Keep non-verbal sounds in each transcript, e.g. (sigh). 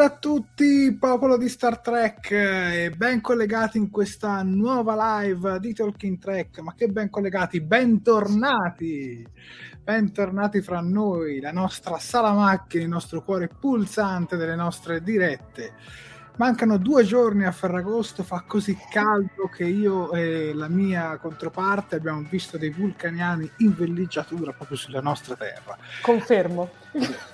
Buonasera a tutti, popolo di Star Trek, e ben collegati in questa nuova live di Talking Trek. Ma che ben collegati, bentornati! Bentornati fra noi, la nostra sala macchine, il nostro cuore pulsante delle nostre dirette. Mancano due giorni a Ferragosto, fa così caldo che io e la mia controparte abbiamo visto dei vulcaniani in villeggiatura proprio sulla nostra terra. Confermo.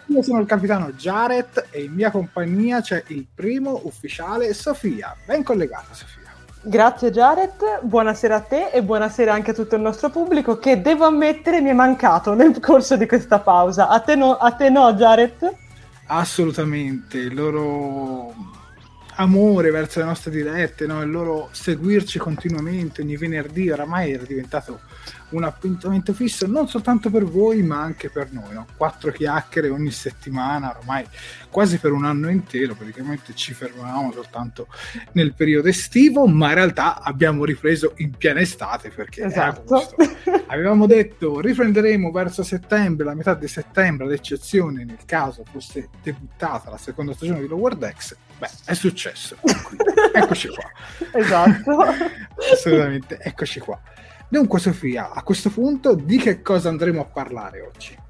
Io sono il capitano Jared e in mia compagnia c'è il primo ufficiale Sofia. Ben collegata Sofia. Grazie Jared, buonasera a te e buonasera anche a tutto il nostro pubblico che devo ammettere mi è mancato nel corso di questa pausa. A te no, a te no Jared? Assolutamente, loro amore verso le nostre dirette, no? il loro seguirci continuamente ogni venerdì, oramai era diventato un appuntamento fisso non soltanto per voi ma anche per noi, no? quattro chiacchiere ogni settimana, ormai quasi per un anno intero, praticamente ci fermavamo soltanto nel periodo estivo, ma in realtà abbiamo ripreso in piena estate perché esatto. avevamo detto riprenderemo verso settembre, la metà di settembre, ad eccezione nel caso fosse debuttata la seconda stagione di Lower Decks, beh è successo, (laughs) eccoci qua. Esatto. (laughs) Assolutamente, eccoci qua. Dunque, Sofia, a questo punto di che cosa andremo a parlare oggi?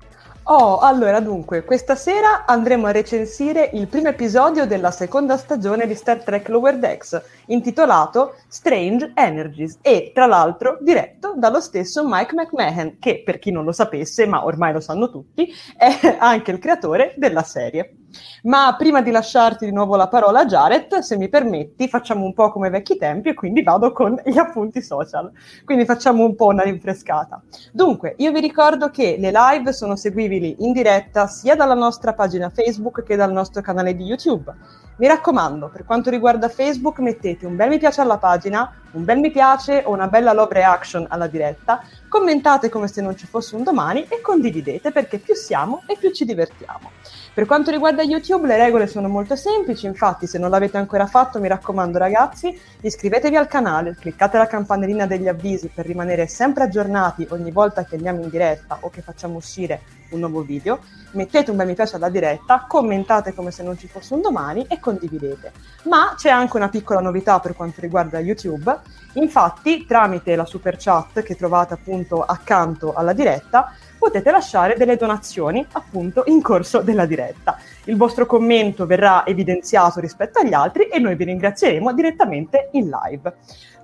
Oh, allora dunque, questa sera andremo a recensire il primo episodio della seconda stagione di Star Trek Lower Decks, intitolato Strange Energies e, tra l'altro, diretto dallo stesso Mike McMahon, che, per chi non lo sapesse, ma ormai lo sanno tutti, è anche il creatore della serie. Ma prima di lasciarti di nuovo la parola a Jared, se mi permetti, facciamo un po' come vecchi tempi e quindi vado con (laughs) gli appunti social. Quindi facciamo un po' una rinfrescata. Dunque, io vi ricordo che le live sono seguibili in diretta sia dalla nostra pagina Facebook che dal nostro canale di YouTube. Mi raccomando, per quanto riguarda Facebook, mettete un bel mi piace alla pagina, un bel mi piace o una bella love reaction alla diretta, commentate come se non ci fosse un domani e condividete perché più siamo e più ci divertiamo. Per quanto riguarda YouTube le regole sono molto semplici, infatti se non l'avete ancora fatto mi raccomando ragazzi iscrivetevi al canale, cliccate la campanellina degli avvisi per rimanere sempre aggiornati ogni volta che andiamo in diretta o che facciamo uscire un nuovo video, mettete un bel mi piace alla diretta, commentate come se non ci fosse un domani e condividete. Ma c'è anche una piccola novità per quanto riguarda YouTube, infatti tramite la super chat che trovate appunto accanto alla diretta potete lasciare delle donazioni appunto in corso della diretta. Il vostro commento verrà evidenziato rispetto agli altri e noi vi ringrazieremo direttamente in live.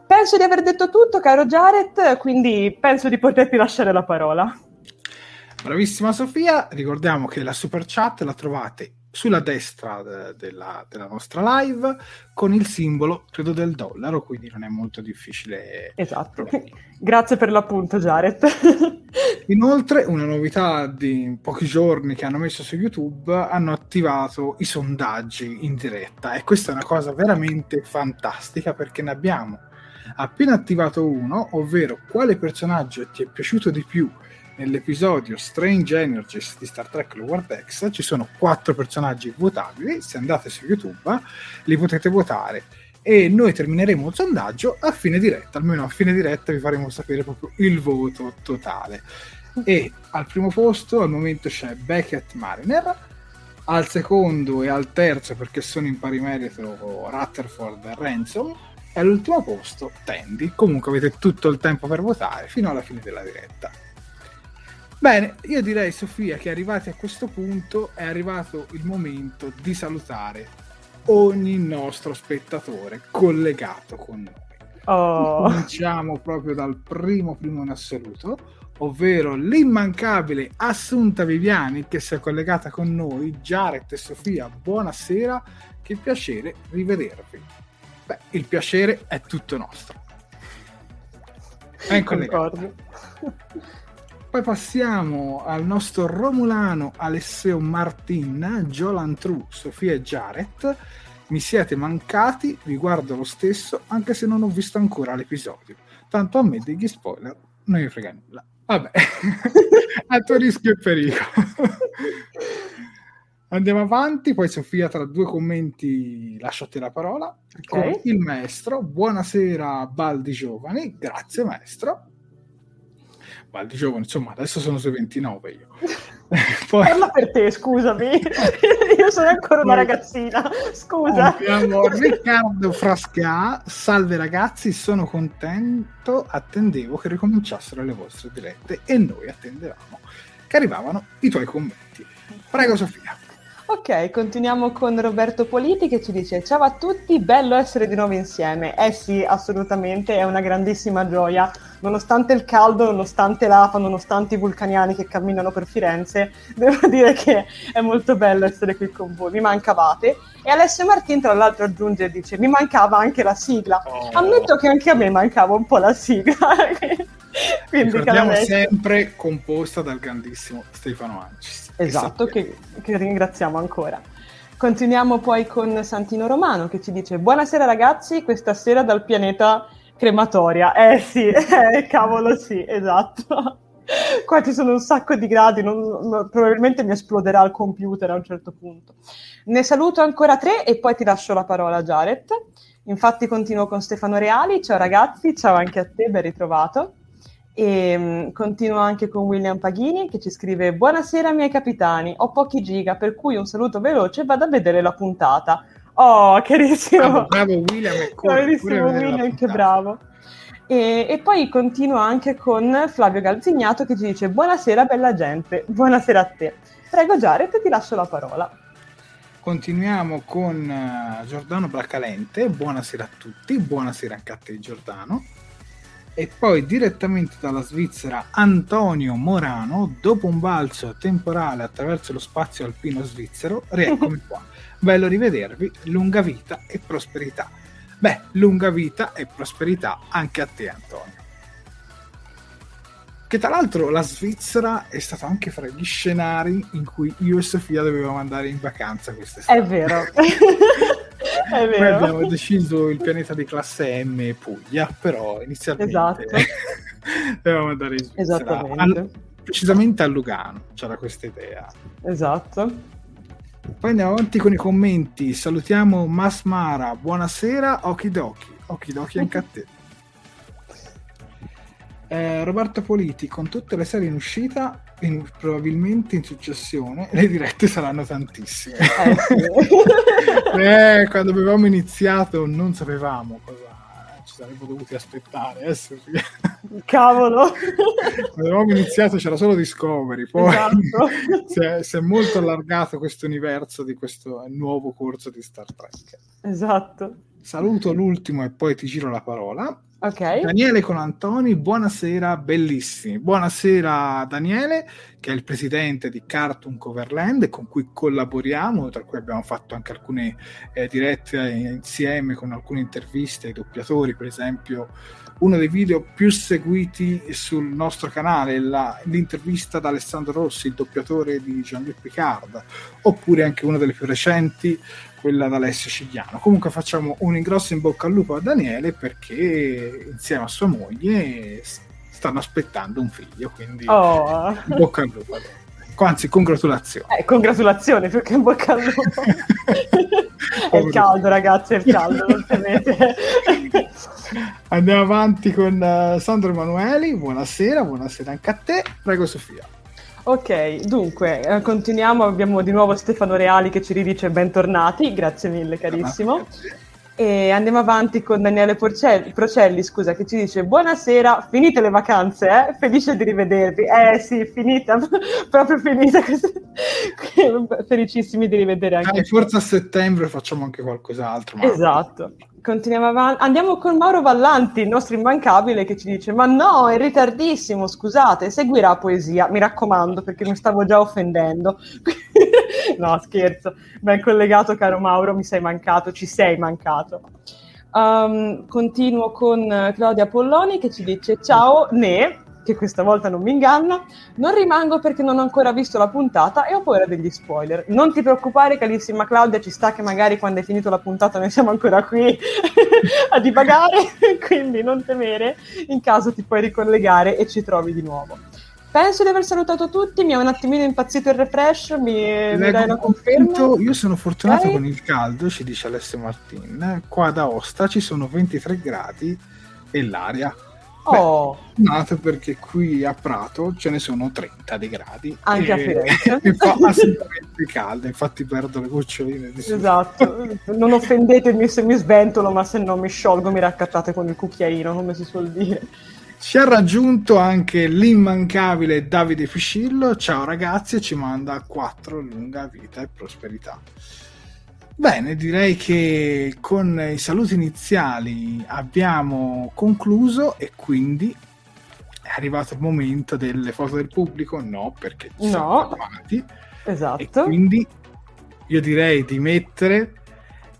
Penso di aver detto tutto, caro Jared, quindi penso di poterti lasciare la parola. Bravissima Sofia, ricordiamo che la super chat la trovate sulla destra de- della, della, nostra live con il simbolo, credo, del dollaro, quindi non è molto difficile. Esatto. (laughs) Grazie per l'appunto, Jared. (laughs) Inoltre, una novità di pochi giorni che hanno messo su YouTube, hanno attivato i sondaggi in diretta e questa è una cosa veramente fantastica perché ne abbiamo appena attivato uno, ovvero quale personaggio ti è piaciuto di più nell'episodio Strange Energies di Star Trek Lower Decks ci sono quattro personaggi votabili, se andate su YouTube li potete votare e noi termineremo il sondaggio a fine diretta, almeno a fine diretta vi faremo sapere proprio il voto totale. E al primo posto al momento c'è Beckett Mariner, al secondo e al terzo perché sono in pari merito Rutherford e Ransom e all'ultimo posto Tandy. Comunque avete tutto il tempo per votare fino alla fine della diretta. Bene, io direi Sofia che arrivati a questo punto è arrivato il momento di salutare ogni nostro spettatore collegato con noi. Oh. Cominciamo proprio dal primo primo in assoluto, ovvero l'immancabile Assunta Viviani che si è collegata con noi, Jared e Sofia, buonasera, che piacere rivedervi. Beh, il piacere è tutto nostro. È collegato. Poi passiamo al nostro Romulano Alesseo Martin, Jolan True, Sofia e Jaret. Mi siete mancati, vi guardo lo stesso, anche se non ho visto ancora l'episodio. Tanto a me degli spoiler non mi frega nulla. Vabbè, (laughs) a tuo rischio e pericolo. Andiamo avanti, poi Sofia tra due commenti lascio a te la parola. Okay. Il maestro, buonasera Baldi Giovani, grazie maestro. Ma di giovane, insomma, adesso sono sui 29 io. (laughs) Poi... Parla per te, scusami. (laughs) io sono ancora una ragazzina, scusa. Abbiamo Riccardo Frasca, salve ragazzi, sono contento, attendevo che ricominciassero le vostre dirette e noi attendevamo che arrivavano i tuoi commenti. Prego Sofia. Ok, continuiamo con Roberto Politi che ci dice ciao a tutti, bello essere di nuovo insieme. Eh sì, assolutamente, è una grandissima gioia. Nonostante il caldo, nonostante l'afa, nonostante i vulcaniani che camminano per Firenze, (laughs) devo dire che è molto bello essere qui con voi, mi mancavate. E Alessio Martin tra l'altro aggiunge e dice mi mancava anche la sigla. Oh. Ammetto che anche a me mancava un po' la sigla. (laughs) Quindi Ricordiamo sempre composta dal grandissimo Stefano Ancis. Esatto, che, che ringraziamo ancora. Continuiamo poi con Santino Romano che ci dice Buonasera ragazzi, questa sera dal pianeta crematoria. Eh sì, (laughs) eh, cavolo sì, esatto. (laughs) Qua ci sono un sacco di gradi, non, non, probabilmente mi esploderà il computer a un certo punto. Ne saluto ancora tre e poi ti lascio la parola a Jared. Infatti continuo con Stefano Reali. Ciao ragazzi, ciao anche a te, ben ritrovato. E um, continuo anche con William Paghini che ci scrive Buonasera miei capitani, ho pochi giga per cui un saluto veloce vado a vedere la puntata. Oh, carissimo! Bravo, bravo William, (laughs) carissimo William, che bravo! E, e, poi continuo anche con Flavio Galzignato che ci dice Buonasera bella gente, buonasera a te. Prego Jared, ti lascio la parola. Continuiamo con uh, Giordano Bracalente, buonasera a tutti, buonasera anche a te Giordano. E poi direttamente dalla Svizzera Antonio Morano, dopo un balzo temporale attraverso lo spazio alpino svizzero, (laughs) rieccomi qua. Bello rivedervi, lunga vita e prosperità. Beh, lunga vita e prosperità anche a te Antonio. Che tra l'altro la Svizzera è stata anche fra gli scenari in cui io e Sofia dovevamo andare in vacanza quest'estate. È vero. (laughs) È vero. Poi abbiamo deciso il pianeta di classe M Puglia, però inizialmente esatto. (laughs) dovevamo andare in Svizzera. Esattamente. Al, precisamente a Lugano, c'era questa idea. Esatto. Poi andiamo avanti con i commenti. Salutiamo Masmara, buonasera, okidoki. Okidoki anche a te. (laughs) Eh, Roberto Politi, con tutte le serie in uscita, in, probabilmente in successione, le dirette saranno tantissime. Eh, sì. (laughs) eh, quando avevamo iniziato non sapevamo cosa saremmo dovuti aspettare. Adesso (laughs) Cavolo! Quando avevamo iniziato c'era solo Discovery, poi esatto. (laughs) si, è, si, è, molto allargato questo universo di questo nuovo corso di Star Trek. Esatto. Saluto l'ultimo e poi ti giro la parola. Okay. Daniele con Antoni, buonasera, bellissimi. Buonasera Daniele, che è il presidente di Cartoon Coverland, con cui collaboriamo, tra cui abbiamo fatto anche alcune eh, dirette insieme con alcune interviste ai doppiatori, per esempio uno dei video più seguiti sul nostro canale, la, l'intervista da Alessandro Rossi, il doppiatore di Jean-Luc Picard, oppure anche una delle più recenti, quella da Alessio Cigliano. Comunque facciamo un ingrosso in bocca al lupo a Daniele perché insieme a sua moglie stanno aspettando un figlio, quindi oh. in bocca al lupo. Anzi, congratulazioni. Eh, congratulazioni perché in bocca al lupo. (laughs) è il caldo, ragazzi, è il caldo, non temete. Andiamo avanti con uh, Sandro Emanueli. Buonasera, buonasera anche a te. Prego, Sofia. Ok, dunque, eh, continuiamo, abbiamo di nuovo Stefano Reali che ci ridice bentornati, grazie mille carissimo. E andiamo avanti con Daniele Porcelli, Procelli, scusa, che ci dice buonasera, finite le vacanze, eh? felice di rivedervi. Eh sì, finita, (laughs) proprio finita. (laughs) Felicissimi di rivedere anche. Eh, forse a settembre facciamo anche qualcos'altro. Ma... Esatto. Continuiamo avanti. Andiamo con Mauro Vallanti, il nostro immancabile, che ci dice: Ma no, è ritardissimo, scusate, seguirà poesia. Mi raccomando, perché mi stavo già offendendo. (laughs) no, scherzo. Ben collegato, caro Mauro, mi sei mancato, ci sei mancato. Um, continuo con Claudia Polloni che ci dice: Ciao, Ne che questa volta non mi inganna, non rimango perché non ho ancora visto la puntata e ho paura degli spoiler. Non ti preoccupare, carissima Claudia, ci sta che magari quando hai finito la puntata noi siamo ancora qui (laughs) a divagare, (laughs) quindi non temere, in caso ti puoi ricollegare e ci trovi di nuovo. Penso di aver salutato tutti, mi è un attimino impazzito il refresh, mi, mi dai una conferma? Io sono fortunato okay. con il caldo, ci dice Alessio Martin. Qua da Osta ci sono 23 gradi e l'aria Oh. Beh, nato perché qui a Prato ce ne sono 30 di gradi. Anche e, a Firenze. (laughs) E fa assolutamente caldo, infatti perdo le goccioline di Esatto, non offendetemi se mi sventolo, ma se non mi sciolgo mi raccattate con il cucchiaino, come si suol dire. Ci ha raggiunto anche l'immancabile Davide Fiscillo. Ciao ragazzi, ci manda 4 lunga vita e prosperità. Bene, direi che con i saluti iniziali abbiamo concluso e quindi è arrivato il momento delle foto del pubblico. No, perché ci no. siamo fermati. Esatto. E quindi io direi di mettere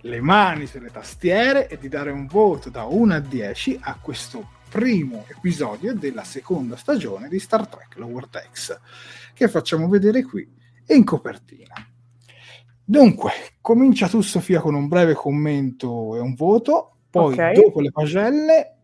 le mani sulle tastiere e di dare un voto da 1 a 10 a questo primo episodio della seconda stagione di Star Trek Lower Decks che facciamo vedere qui in copertina. Dunque, comincia tu Sofia con un breve commento e un voto, poi okay. dopo le pagelle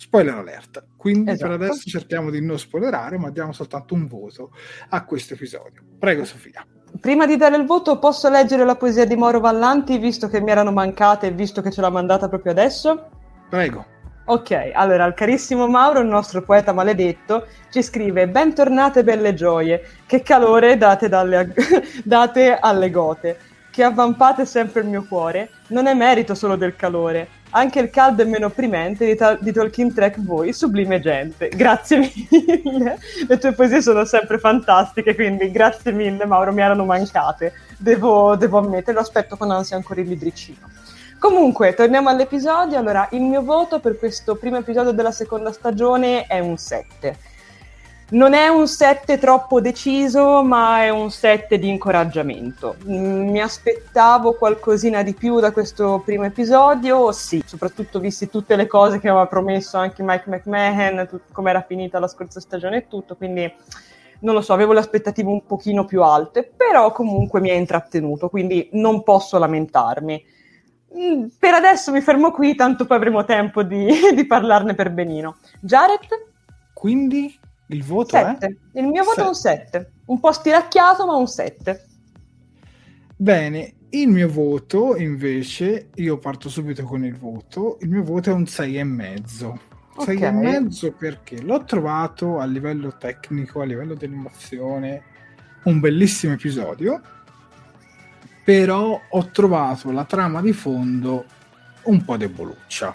spoiler alert. Quindi esatto. per adesso cerchiamo di non spoilerare, ma diamo soltanto un voto a questo episodio. Prego Sofia. Prima di dare il voto, posso leggere la poesia di Moro Vallanti, visto che mi erano mancate e visto che ce l'ha mandata proprio adesso? Prego. Ok, allora il carissimo Mauro, il nostro poeta maledetto, ci scrive Bentornate belle gioie, che calore date, dalle, (laughs) date alle gote, che avvampate sempre il mio cuore, non è merito solo del calore, anche il caldo è meno opprimente di, ta- di Talking Track voi, sublime gente. Grazie mille, le tue poesie sono sempre fantastiche, quindi grazie mille Mauro, mi erano mancate, devo, devo ammettere, lo aspetto con ansia ancora il libricino. Comunque, torniamo all'episodio. Allora, il mio voto per questo primo episodio della seconda stagione è un 7. Non è un 7 troppo deciso, ma è un 7 di incoraggiamento. Mm, mi aspettavo qualcosina di più da questo primo episodio, sì, soprattutto visti tutte le cose che aveva promesso anche Mike McMahon, come era finita la scorsa stagione e tutto, quindi non lo so, avevo le aspettative un pochino più alte, però comunque mi ha intrattenuto, quindi non posso lamentarmi. Mm, per adesso mi fermo qui, tanto poi avremo tempo di, (laughs) di parlarne per benino. Jared? Quindi il voto sette. è? Il mio voto è un 7. Un po' stiracchiato, ma un 7. Bene, il mio voto invece, io parto subito con il voto, il mio voto è un 6,5. Okay. 6,5 perché l'ho trovato a livello tecnico, a livello di animazione, un bellissimo episodio, però ho trovato la trama di fondo un po' deboluccia.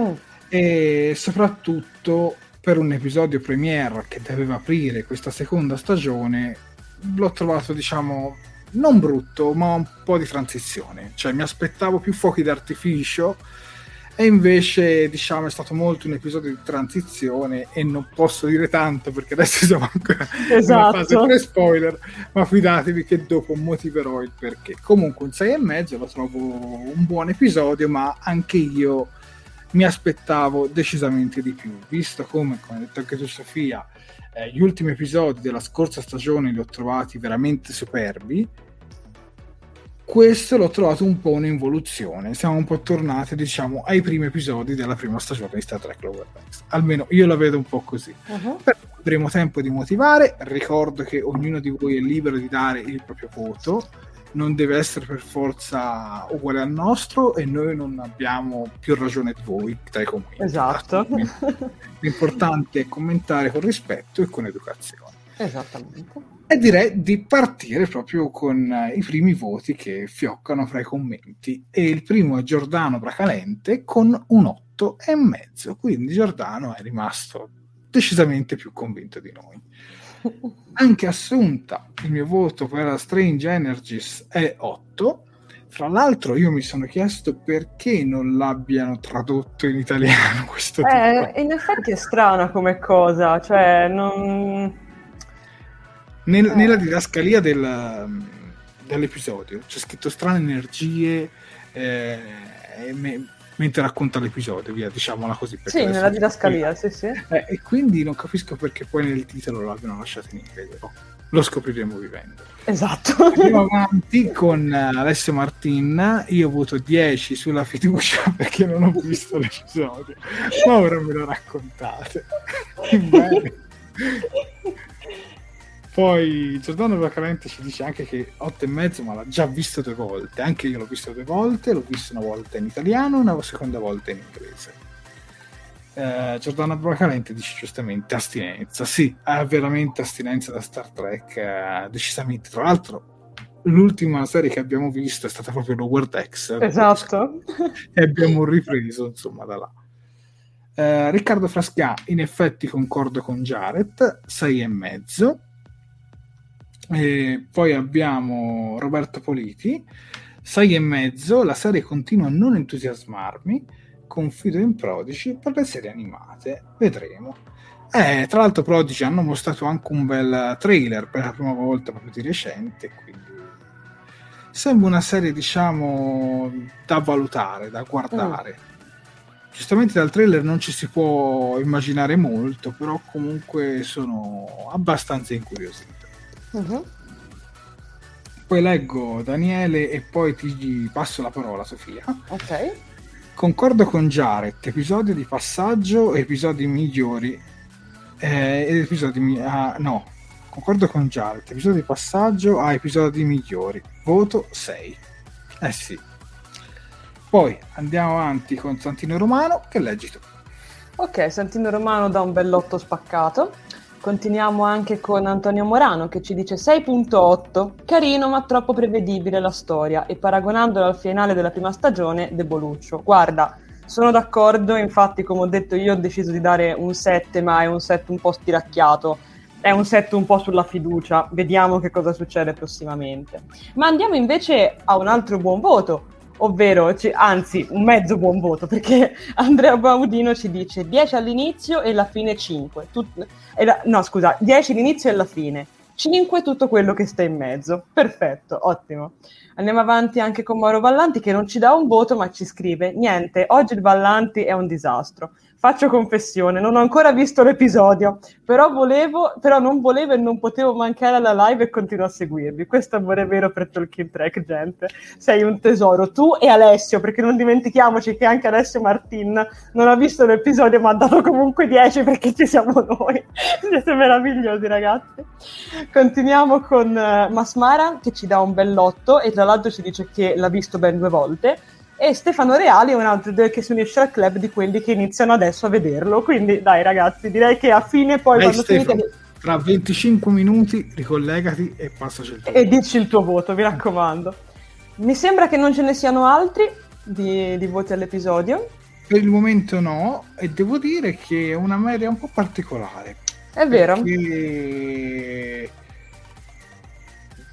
Mm. E soprattutto per un episodio premiere che doveva aprire questa seconda stagione, l'ho trovato, diciamo, non brutto, ma un po' di transizione. Cioè, mi aspettavo più fuochi d'artificio e invece, diciamo, è stato molto un episodio di transizione e non posso dire tanto perché adesso (laughs) siamo ancora esatto. in fase pre-spoiler, ma fidatevi che dopo motiverò il perché. Comunque un 6,5 lo trovo un buon episodio, ma anche io mi aspettavo decisamente di più, visto come, come ha detto anche tu Sofia, eh, gli ultimi episodi della scorsa stagione li ho trovati veramente superbi, questo l'ho trovato un po' un'involuzione, siamo un po' tornati diciamo ai primi episodi della prima stagione di Star Trek Lower Decks, almeno io la vedo un po' così. Uh-huh. Però avremo tempo di motivare, ricordo che ognuno di voi è libero di dare il proprio voto, non deve essere per forza uguale al nostro e noi non abbiamo più ragione di voi tra i commenti. Esatto. L'importante è commentare con rispetto e con educazione. Esattamente. E direi di partire proprio con i primi voti che fioccano fra i commenti. E il primo è Giordano Bracalente con un 8 e mezzo. Quindi Giordano è rimasto decisamente più convinto di noi. (laughs) Anche Assunta, il mio voto per Strange Energies è 8. Fra l'altro io mi sono chiesto perché non l'abbiano tradotto in italiano (laughs) questo eh, In effetti è strana come cosa, cioè non... Nel, eh. Nella didascalia del, dell'episodio c'è scritto strane energie eh, me, mentre racconta l'episodio, via, diciciamola così. Sì, nella didascalia, sì, sì. Eh, e quindi non capisco perché poi nel titolo l'abbiano lasciato in inglese. Oh, lo scopriremo vivendo. Esatto. Andiamo (laughs) avanti con Alessio Martin. Io voto 10 sulla fiducia (laughs) perché non ho visto l'episodio, ma ora me lo raccontate. (laughs) Bene. Poi Giordano Vacalente ci dice anche che 8 e mezzo, ma l'ha già visto due volte. Anche io l'ho visto due volte, l'ho visto una volta in italiano e una seconda volta in inglese. Eh, Giordano Vacalente dice giustamente astinenza. Sì, ha veramente astinenza da Star Trek, eh, decisamente. Tra l'altro, l'ultima serie che abbiamo visto è stata proprio Lower Decks. Esatto. E abbiamo ripreso, insomma, da là. Eh, Riccardo Frasca, in effetti concordo con Jared, 6 e mezzo e poi abbiamo Roberto Politi, sei e mezzo, la serie continua a non entusiasmarmi, confido in Prodigy per le serie animate, vedremo. Eh, tra l'altro Prodigy hanno mostrato anche un bel trailer per la prima volta proprio di recente, quindi sembra una serie diciamo da valutare, da guardare. Mm. Giustamente dal trailer non ci si può immaginare molto, però comunque sono abbastanza incuriosito. Uh-huh. Poi leggo Daniele e poi ti passo la parola, Sofia. Ok. Concordo con Jared, episodio di passaggio, episodi migliori. Eh, episodi mi- ah, no, concordo con Jared, episodio di passaggio a episodi migliori. Voto 6. Eh sì. Poi andiamo avanti con Santino Romano, che leggi tu. Ok, Santino Romano dà un bell'otto spaccato. Continuiamo anche con Antonio Morano che ci dice 6.8, carino ma troppo prevedibile la storia. E paragonandolo al finale della prima stagione, deboluccio. Guarda, sono d'accordo, infatti come ho detto io ho deciso di dare un 7 ma è un 7 un po' stiracchiato, è un 7 un po' sulla fiducia, vediamo che cosa succede prossimamente. Ma andiamo invece a un altro buon voto, ovvero, ci, anzi, un mezzo buon voto, perché (laughs) Andrea Baudino ci dice 10 all'inizio e alla fine 5. Tut- la, no, scusa, 10 all'inizio e alla fine. 5 tutto quello che sta in mezzo. Perfetto, ottimo. Andiamo avanti anche con Mauro Vallanti che non ci dà un voto ma ci scrive niente, oggi il Vallanti è un disastro. Faccio confessione, non ho ancora visto l'episodio, però, volevo, però non volevo e non potevo mancare alla live e continuo a seguirvi. Questo amore vero per Talking Track, gente. Sei un tesoro. Tu e Alessio, perché non dimentichiamoci che anche Alessio Martin non ha visto l'episodio, ma ha dato comunque 10 perché ci siamo noi. (laughs) Siete meravigliosi, ragazzi. Continuiamo con uh, Masmara che ci dà un bell'otto e tra l'altro ci dice che l'ha visto ben due volte e Stefano Reali è un altro che si unisce al club di quelli che iniziano adesso a vederlo. Quindi dai ragazzi, direi che a fine poi Stefano, finite... Tra 25 minuti ricollegati e passaci il tuo E dici il tuo voto, mi raccomando. Mi sembra che non ce ne siano altri di, di voti all'episodio. Per il momento no, e devo dire che è una media un po' particolare. È vero. Perché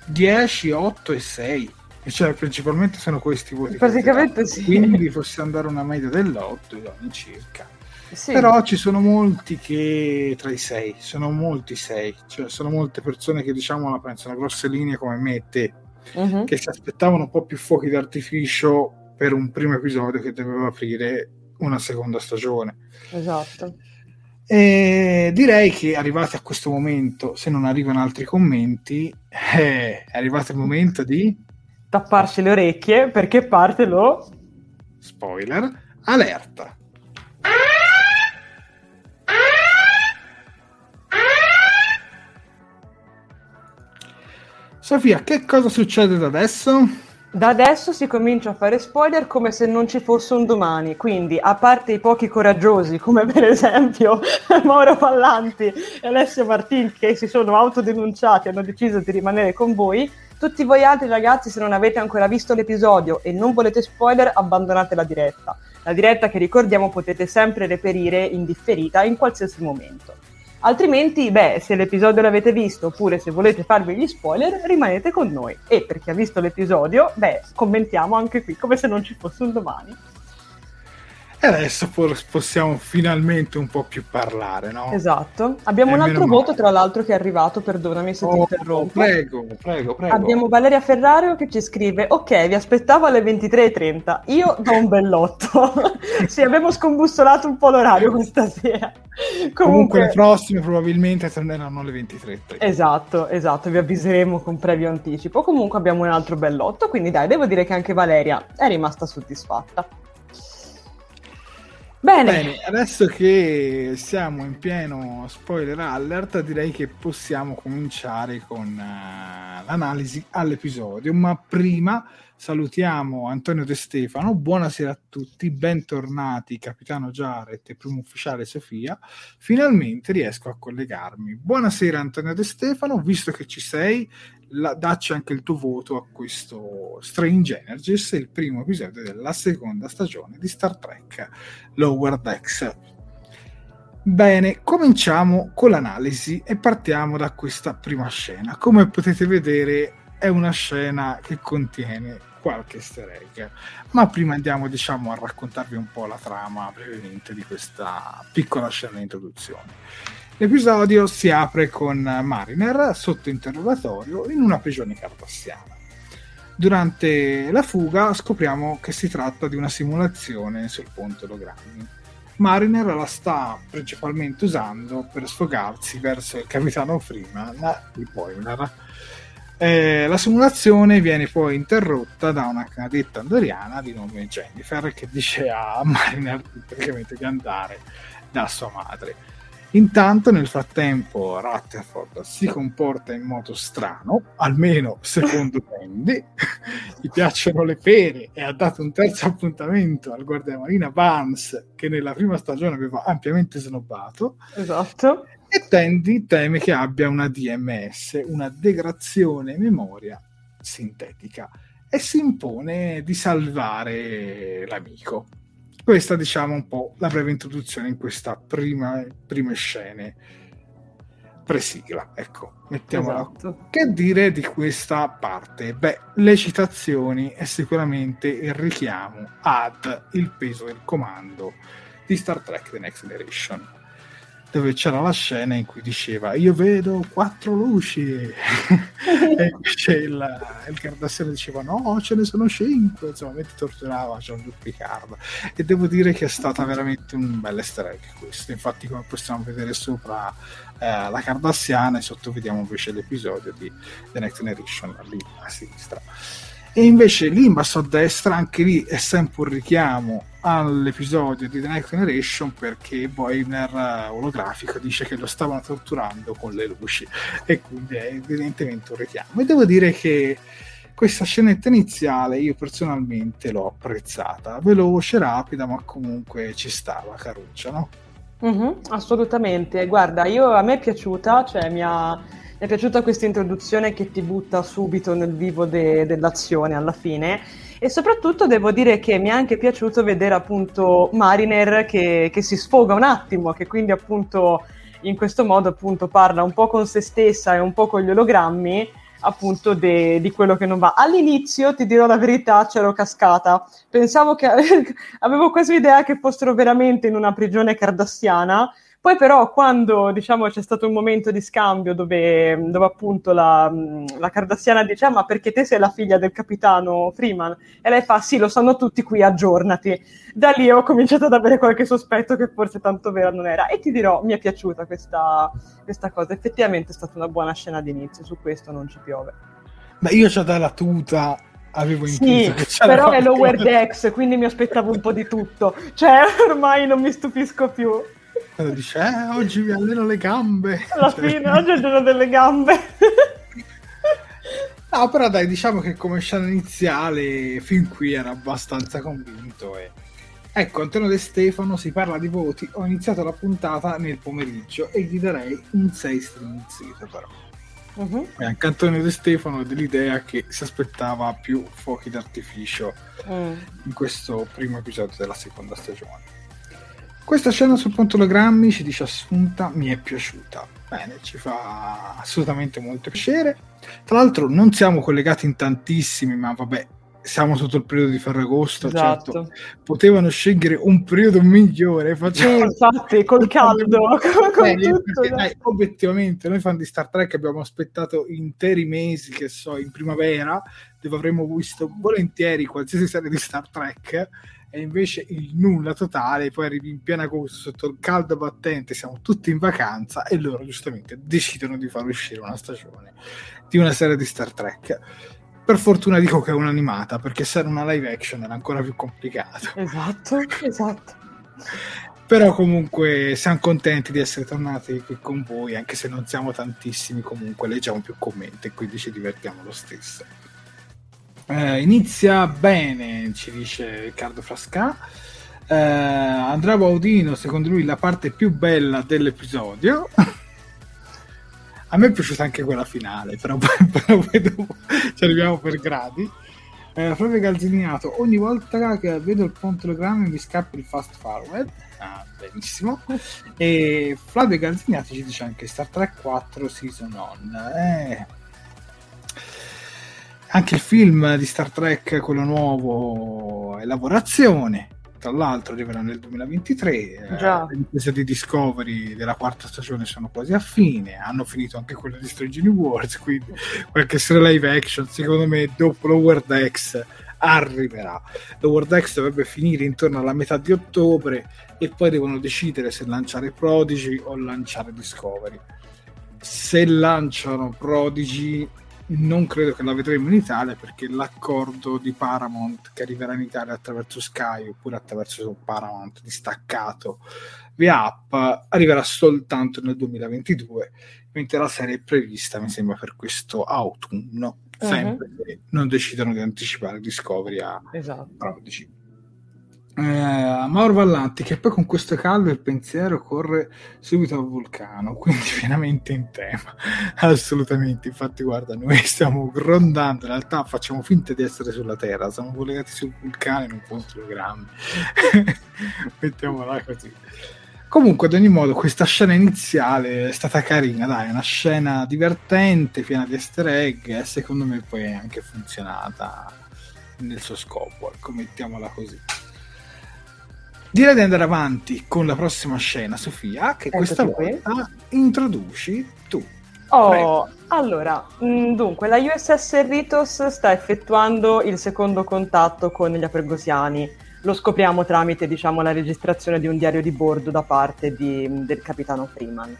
10, 8 e 6 cioè, principalmente sono questi voti. Praticamente sì. Quindi possiamo dare una media dell'8 circa. Sì. Però ci sono molti che tra i 6, sono molti 6, cioè sono molte persone che diciamo la pensano a grosse linee come me e te, uh-huh. che si aspettavano un po' più fuochi d'artificio per un primo episodio che doveva aprire una seconda stagione. Esatto. E direi che arrivati a questo momento, se non arrivano altri commenti, eh, è arrivato il momento di tapparsi le orecchie perché parte lo spoiler alerta. Sofia, che cosa succede da adesso? Da adesso si comincia a fare spoiler come se non ci fosse un domani, quindi a parte i pochi coraggiosi come per esempio (laughs) Mauro Pallanti e Alessio Martin che si sono autodenunciati e hanno deciso di rimanere con voi, tutti voi altri ragazzi, se non avete ancora visto l'episodio e non volete spoiler, abbandonate la diretta. La diretta che ricordiamo potete sempre reperire in differita in qualsiasi momento. Altrimenti, beh, se l'episodio l'avete visto oppure se volete farvi gli spoiler, rimanete con noi. E per chi ha visto l'episodio, beh, commentiamo anche qui come se non ci fosse un domani. E adesso possiamo finalmente un po' più parlare, no? Esatto. Abbiamo e un altro voto, tra l'altro, che è arrivato, perdonami se oh, ti interrompo. Prego, prego, prego. Abbiamo Valeria Ferrario che ci scrive, ok, vi aspettavo alle 23.30, io do un bellotto. (laughs) sì, abbiamo scombussolato un po' l'orario questa sera. Comunque, Comunque le prossime probabilmente torneranno alle 23.30. Esatto, esatto, vi avviseremo con previo anticipo. Comunque abbiamo un altro bellotto, quindi dai, devo dire che anche Valeria è rimasta soddisfatta. Bene. Bene. adesso che siamo in pieno spoiler alert, direi che possiamo cominciare con uh, l'analisi all'episodio. Ma prima salutiamo Antonio De Stefano. Buonasera a tutti, bentornati, capitano Jared e primo ufficiale Sofia. Finalmente riesco a collegarmi. Buonasera Antonio De Stefano, visto che ci sei, la, dacci anche il tuo voto a questo Strange Energies, il primo episodio della seconda stagione di Star Trek Lower Decks. Bene, cominciamo con l'analisi e partiamo da questa prima scena. Come potete vedere è una scena che contiene qualche easter egg, ma prima andiamo diciamo a raccontarvi un po' la trama brevemente di questa piccola scena di introduzione. L'episodio si apre con Mariner sotto interrogatorio in una prigione cardassiana. Durante la fuga scopriamo che si tratta di una simulazione sul ponte ologrammi. Mariner la sta principalmente usando per sfogarsi verso il capitano Freeman, il Poimer. Eh, la simulazione viene poi interrotta da una cadetta andoriana di nome Jennifer che dice a Mariner praticamente di andare da sua madre Intanto, nel frattempo, Rutherford si comporta in modo strano, almeno secondo (laughs) Andy. Gli piacciono le pere e ha dato un terzo appuntamento al guardiamarina Barnes, che nella prima stagione aveva ampiamente snobbato. Esatto. E Tandy teme che abbia una DMS, una degrazione memoria sintetica, e si impone di salvare l'amico. Questa diciamo un po' la breve introduzione in questa prima, prime scene. presigla, ecco, mettiamola. Esatto. Che dire di questa parte? Beh, le citazioni è sicuramente il richiamo ad il peso del comando di Star Trek The Next Generation dove c'era la scena in cui diceva io vedo quattro luci (laughs) e invece il, il Cardassiano diceva no ce ne sono cinque insomma mentre torturava Jean-Luc Picard e devo dire che è stata veramente un bel easter egg questo. Infatti come possiamo vedere sopra eh, la Cardassiana e sotto vediamo invece l'episodio di The Next Generation lì a sinistra. E invece lì in basso a destra anche lì è sempre un richiamo all'episodio di The Next Generation perché Boimler eh, olografico dice che lo stavano torturando con le luci e quindi è evidentemente un richiamo. E devo dire che questa scenetta iniziale io personalmente l'ho apprezzata. Veloce, rapida ma comunque ci stava caruccia no? Mm-hmm, assolutamente. Guarda io a me è piaciuta cioè mi ha mi è piaciuta questa introduzione che ti butta subito nel vivo de- dell'azione alla fine e soprattutto devo dire che mi è anche piaciuto vedere appunto Mariner che, che si sfoga un attimo, che quindi appunto in questo modo appunto parla un po' con se stessa e un po' con gli ologrammi appunto de, di quello che non va. All'inizio, ti dirò la verità, c'ero cascata. Pensavo che (laughs) avevo quasi l'idea che fossero veramente in una prigione cardassiana poi però quando diciamo, c'è stato un momento di scambio dove, dove appunto la, la, Cardassiana dice ah, ma perché te sei la figlia del capitano Freeman? E lei fa sì, lo sanno tutti qui, aggiornati. Da lì ho cominciato ad avere qualche sospetto che forse tanto vera non era. E ti dirò, mi è piaciuta questa, questa cosa. Effettivamente è stata una buona scena d'inizio, su questo non ci piove. Ma io già dalla tuta avevo sì, però è lower decks, quindi mi aspettavo un po' di tutto. Cioè, (laughs) ormai non mi stupisco più. Quando dice, eh, oggi mi alleno le gambe. Alla cioè... fine, oggi è il giorno delle gambe. (laughs) no, però dai, diciamo che come scena iniziale, fin qui era abbastanza convinto. E... Ecco, Antonio De Stefano si parla di voti. Ho iniziato la puntata nel pomeriggio e gli darei un 6 striminzito però. Uh-huh. E anche Antonio De Stefano è dell'idea che si aspettava più fuochi d'artificio mm. in questo primo episodio della seconda stagione. Questa scena sul punto ologrammi, ci dice Assunta, mi è piaciuta. Bene, ci fa assolutamente molto piacere. Tra l'altro non siamo collegati in tantissimi, ma vabbè, siamo sotto il periodo di Ferragosto, esatto. certo. Potevano scegliere un periodo migliore. Facciamo... Sì, (laughs) infatti, col caldo. con eh, tutto, perché, dai, obiettivamente, noi fan di Star Trek abbiamo aspettato interi mesi, che so, in primavera, dove avremmo visto volentieri qualsiasi serie di Star Trek e invece il nulla totale, poi arrivi in piena agosto sotto il caldo battente, siamo tutti in vacanza e loro giustamente decidono di far uscire una stagione di una serie di Star Trek. Per fortuna dico che è un'animata, perché se era una live action era ancora più complicato. Esatto, (laughs) esatto. Però comunque siamo contenti di essere tornati qui con voi, anche se non siamo tantissimi, comunque leggiamo più commenti e quindi ci divertiamo lo stesso. Eh, inizia bene, ci dice Riccardo Frasca. Eh, Andrea Baudino, secondo lui, la parte più bella dell'episodio. A me è piaciuta anche quella finale, però, (laughs) però poi dopo ci arriviamo per gradi. Eh, Flavio Galziniato, ogni volta che vedo il pontologramma mi scappa il fast forward. Ah, benissimo. E Flavio Galziniato ci dice anche Star Trek 4 Season On. Eh, anche il film di Star Trek, quello nuovo, è lavorazione. Tra l'altro arriverà nel 2023. Già. Eh, le riprese di Discovery della quarta stagione sono quasi a fine. Hanno finito anche quelle di Strange New Worlds. Quindi qualche serie live action, secondo me, dopo Lower Decks arriverà. Lower Decks dovrebbe finire intorno alla metà di ottobre e poi devono decidere se lanciare Prodigy o lanciare Discovery. Se lanciano Prodigy non credo che la vedremo in Italia perché l'accordo di Paramount che arriverà in Italia attraverso Sky oppure attraverso Paramount distaccato via app arriverà soltanto nel 2022 mentre la serie è prevista mi sembra per questo autunno uh-huh. sempre se non decidono di anticipare Discovery a esatto. Eh, Mauro Vallanti che poi con questo caldo il pensiero corre subito al vulcano quindi (laughs) pienamente in tema. Assolutamente infatti guarda noi stiamo grondando in realtà facciamo finta di essere sulla terra siamo collegati sul vulcano in un punto programmi (laughs) mettiamola così. Comunque, ad ogni modo, questa scena iniziale è stata carina, dai, una scena divertente, piena di easter egg, e secondo me poi è anche funzionata nel suo scopo, ecco, mettiamola così. Direi di andare avanti con la prossima scena, Sofia, che Eccoci questa qui. volta introduci tu. Oh, Prego. allora, mh, dunque, la USS Ritos sta effettuando il secondo contatto con gli Apergosiani. Lo scopriamo tramite, diciamo, la registrazione di un diario di bordo da parte di- del capitano Freeman.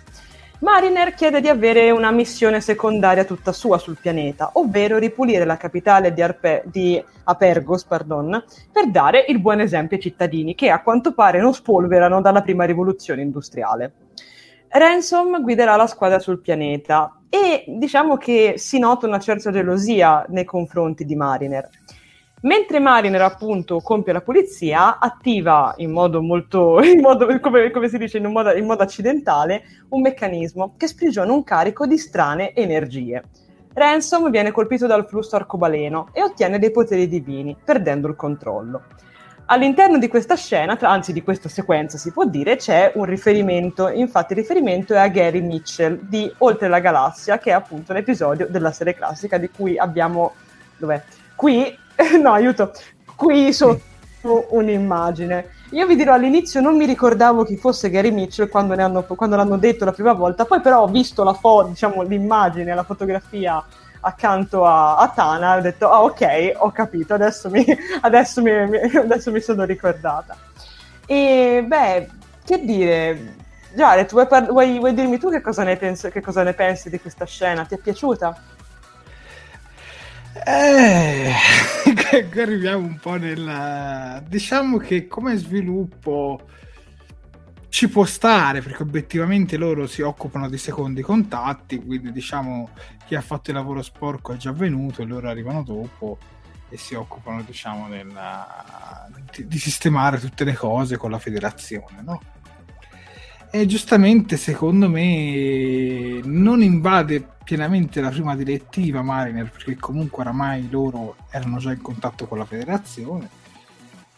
Mariner chiede di avere una missione secondaria tutta sua sul pianeta, ovvero ripulire la capitale di, Arpe- di Apergos pardon, per dare il buon esempio ai cittadini che a quanto pare non spolverano dalla prima rivoluzione industriale. Ransom guiderà la squadra sul pianeta e diciamo che si nota una certa gelosia nei confronti di Mariner. Mentre Mariner appunto compie la pulizia, attiva in modo molto, (laughs) in modo, come, come si dice, in, modo, in modo accidentale, un meccanismo che sprigiona un carico di strane energie. Ransom viene colpito dal flusso arcobaleno e ottiene dei poteri divini, perdendo il controllo. All'interno di questa scena, anzi di questa sequenza si può dire, c'è un riferimento, infatti il riferimento è a Gary Mitchell di Oltre la Galassia, che è appunto l'episodio della serie classica di cui abbiamo... Dov'è? Qui, (laughs) no aiuto, qui sotto un'immagine. Io vi dirò all'inizio non mi ricordavo chi fosse Gary Mitchell quando, hanno- quando l'hanno detto la prima volta, poi però ho visto la foto, diciamo l'immagine, la fotografia accanto a, a Tana ho detto ah ok ho capito adesso mi, (laughs) adesso mi, (laughs) adesso mi sono ricordata. E beh che dire. Jared vuoi, par- vuoi- vuoi dirmi tu che cosa, ne pensi, che cosa ne pensi di questa scena? Ti è piaciuta? Eh, (laughs) arriviamo un po' nel... Diciamo che come sviluppo ci può stare, perché obiettivamente loro si occupano di secondi contatti, quindi diciamo chi ha fatto il lavoro sporco è già venuto e loro arrivano dopo e si occupano diciamo della- di, di sistemare tutte le cose con la federazione, no? E giustamente, secondo me, non invade pienamente la prima direttiva Mariner, perché comunque oramai loro erano già in contatto con la federazione,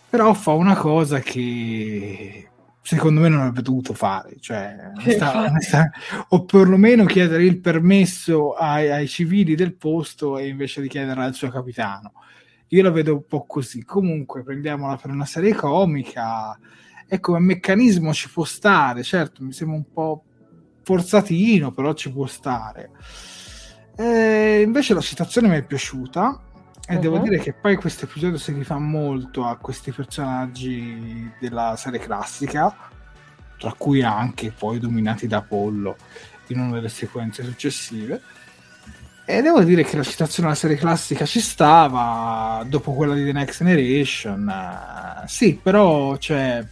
però fa una cosa che secondo me non avrebbe dovuto fare, cioè, onesta- onesta- o perlomeno chiedere il permesso ai, ai civili del posto e invece di chiederlo al suo capitano. Io la vedo un po' così. Comunque, prendiamola per una serie comica e come meccanismo ci può stare, certo, mi sembra un po' forzatino, però ci può stare. Eh, invece la citazione mi è piaciuta e devo Mhm. dire che poi questo episodio si rifà molto a questi personaggi della serie classica, tra cui anche poi dominati da Apollo in una delle sequenze successive. E devo dire che la citazione alla serie classica ci stava dopo quella di The Next Generation. eh, sì, però cioè,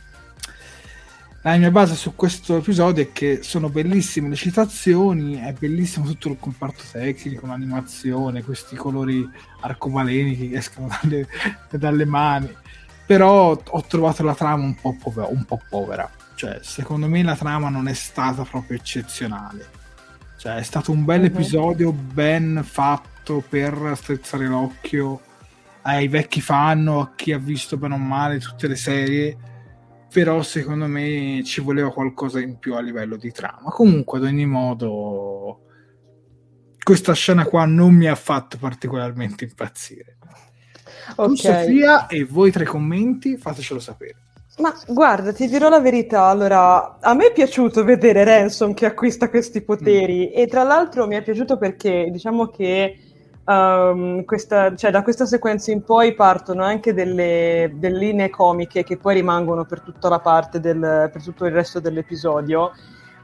la mia base su questo episodio è che sono bellissime le citazioni, è bellissimo tutto il comparto tecnico, l'animazione, questi colori arcobaleni che escono dalle, dalle mani. Però ho trovato la trama un po' povera. Un po' povera. Cioè, secondo me la trama non è stata proprio eccezionale. Cioè, è stato un bel Mhm. episodio, ben fatto per strizzare l'occhio ai vecchi fan o a chi ha visto bene o male tutte le serie. Però secondo me ci voleva qualcosa in più a livello di trama. Comunque, ad ogni modo, questa scena qua non mi ha fatto particolarmente impazzire. Tu, Ok. Sofia, e voi tre commenti, fatecelo sapere. Ma guarda, ti dirò la verità. Allora, a me è piaciuto vedere Ransom che acquista questi poteri e tra l'altro mi è piaciuto perché diciamo che ehm, questa- cioè, da questa sequenza in poi partono anche delle, delle linee comiche che poi rimangono per tutta la parte del, per tutto il resto dell'episodio.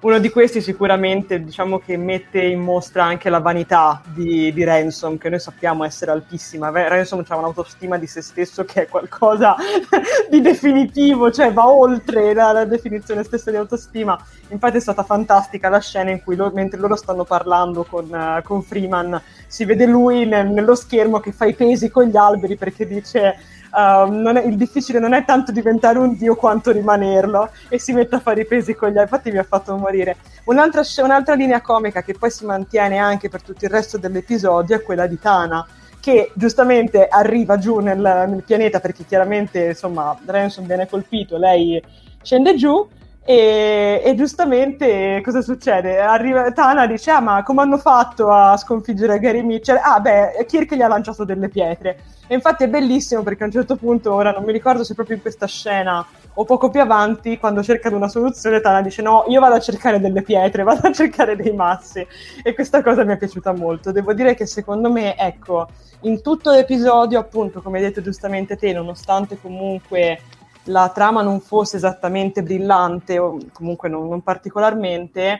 Uno di questi sicuramente diciamo che mette in mostra anche la vanità di, di Ransom, che noi sappiamo essere altissima. Ransom ha un'autostima di se stesso che è qualcosa (laughs) di definitivo, cioè va oltre la, la definizione stessa di autostima. Infatti è stata fantastica la scena in cui lo- mentre loro stanno parlando con, eh, con Freeman, si vede lui nel- nello schermo che fa i pesi con gli alberi perché dice non è- il difficile non è tanto diventare un dio quanto rimanerlo e si mette a fare i pesi con gli alberi. Infatti mi ha fatto morire. Un'altra, un'altra linea comica che poi si mantiene anche per tutto il resto dell'episodio è quella di Tana che giustamente arriva giù nel, nel pianeta perché chiaramente insomma Ransom viene colpito, lei scende giù E, e, giustamente cosa succede? Arriva, Tana dice: Ah, ma come hanno fatto a sconfiggere Gary Mitchell? Ah, beh, Kirk gli ha lanciato delle pietre. E infatti è bellissimo perché a un certo punto, ora non mi ricordo se proprio in questa scena o poco più avanti, quando cercano una soluzione, Tana dice: No, io vado a cercare delle pietre, (laughs) vado a cercare dei massi. E questa cosa mi è piaciuta molto. Devo dire che secondo me, ecco, in tutto l'episodio, appunto, come hai detto giustamente te, nonostante comunque la trama non fosse esattamente brillante o comunque non, non particolarmente,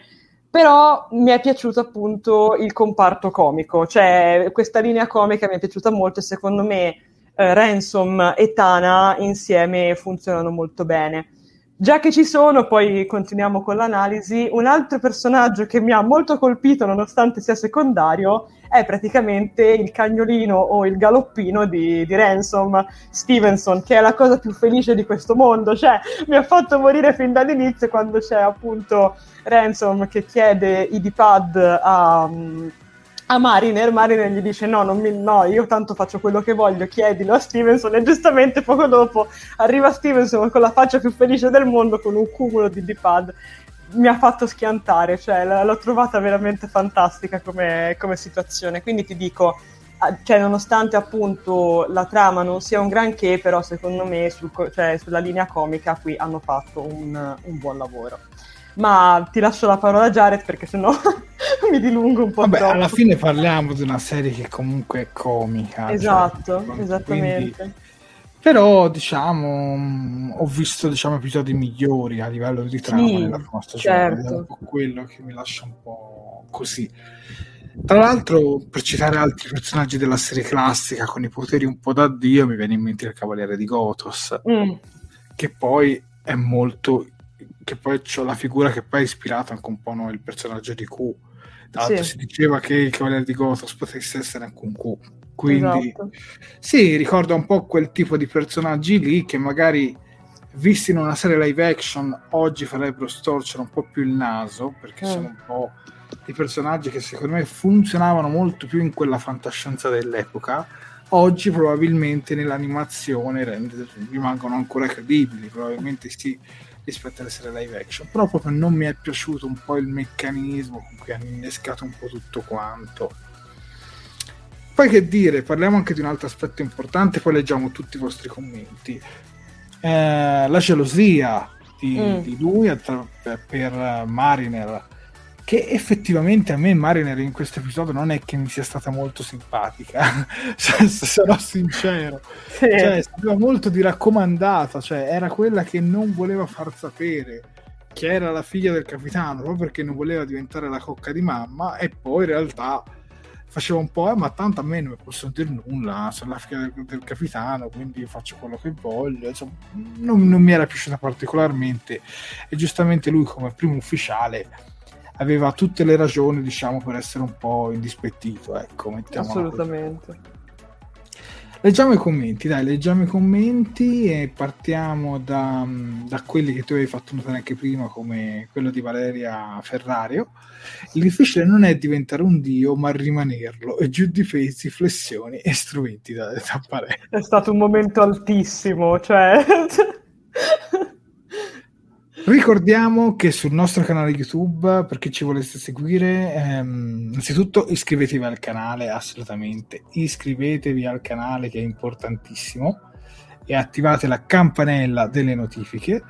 però mi è piaciuto appunto il comparto comico, cioè questa linea comica mi è piaciuta molto e secondo me eh, Ransom e Tana insieme funzionano molto bene. Già che ci sono, poi continuiamo con l'analisi, un altro personaggio che mi ha molto colpito nonostante sia secondario è praticamente il cagnolino o il galoppino di, di Ransom Stevenson, che è la cosa più felice di questo mondo. Cioè, mi ha fatto morire fin dall'inizio quando c'è appunto Ransom che chiede i D-pad a, a Mariner, Mariner gli dice no, mi, no, io tanto faccio quello che voglio, chiedilo a Stevenson e giustamente poco dopo arriva Stevenson con la faccia più felice del mondo con un cumulo di D-pad mi ha fatto schiantare, cioè l- l'ho trovata veramente fantastica come, come situazione. Quindi ti dico, cioè, nonostante appunto la trama non sia un granché, però secondo me sul, cioè, sulla linea comica qui hanno fatto un, un, buon lavoro. Ma ti lascio la parola a Jared perché sennò (laughs) mi dilungo un po' Vabbè, troppo. alla fine parliamo di una serie che comunque è comica. Cioè, esatto, cioè, esattamente. Quindi però, diciamo, ho visto diciamo, episodi migliori a livello di trama sì, nella prima stagione. certo. È un po' quello che mi lascia un po' così. Tra l'altro, per citare altri personaggi della serie classica con i poteri un po' da Dio, mi viene in mente il Cavaliere di Gothos, mm. che poi è molto. Che poi c'ho la figura che poi è ispirata anche un po' no, il personaggio di Q. Tra l'altro, Sì. si diceva che il Cavaliere di Gothos potesse essere anche un Q. Quindi, Esatto. sì, ricorda un po' quel tipo di personaggi lì che magari visti in una serie live action oggi farebbero storcere un po' più il naso perché Mm. sono un po' di personaggi che secondo me funzionavano molto più in quella fantascienza dell'epoca. Oggi probabilmente nell'animazione rende- rimangono ancora credibili, probabilmente sì rispetto alle serie live action, però proprio non mi è piaciuto un po' il meccanismo con cui hanno innescato un po' tutto quanto. Poi che dire, parliamo anche di un altro aspetto importante, poi leggiamo tutti i vostri commenti. Eh, la gelosia di, Mm. di lui attra- per, Mariner, che effettivamente a me Mariner in questo episodio non è che mi sia stata molto simpatica, (laughs) se sarò sincero. Sì. Cioè, sapeva molto di raccomandata, cioè era quella che non voleva far sapere che era la figlia del capitano, proprio perché non voleva diventare la cocca di mamma, e poi in realtà faceva un po', eh, ma tanto a me non mi posso dire nulla, sono la figlia del, del capitano, quindi faccio quello che voglio, insomma, non, non mi era piaciuta particolarmente, e giustamente lui come primo ufficiale aveva tutte le ragioni, diciamo, per essere un po' indispettito, ecco, così. Assolutamente. Leggiamo i commenti, dai, leggiamo i commenti e partiamo da, da quelli che tu avevi fatto notare anche prima, come quello di Valeria Ferrario. Il difficile non è diventare un dio, ma rimanerlo, e giù di pesi, flessioni e strumenti da, da parere. È stato un momento altissimo, cioè... (laughs) Ricordiamo che sul nostro canale YouTube, per chi ci volesse seguire, ehm, innanzitutto iscrivetevi al canale, assolutamente, iscrivetevi al canale che è importantissimo e attivate la campanella delle notifiche,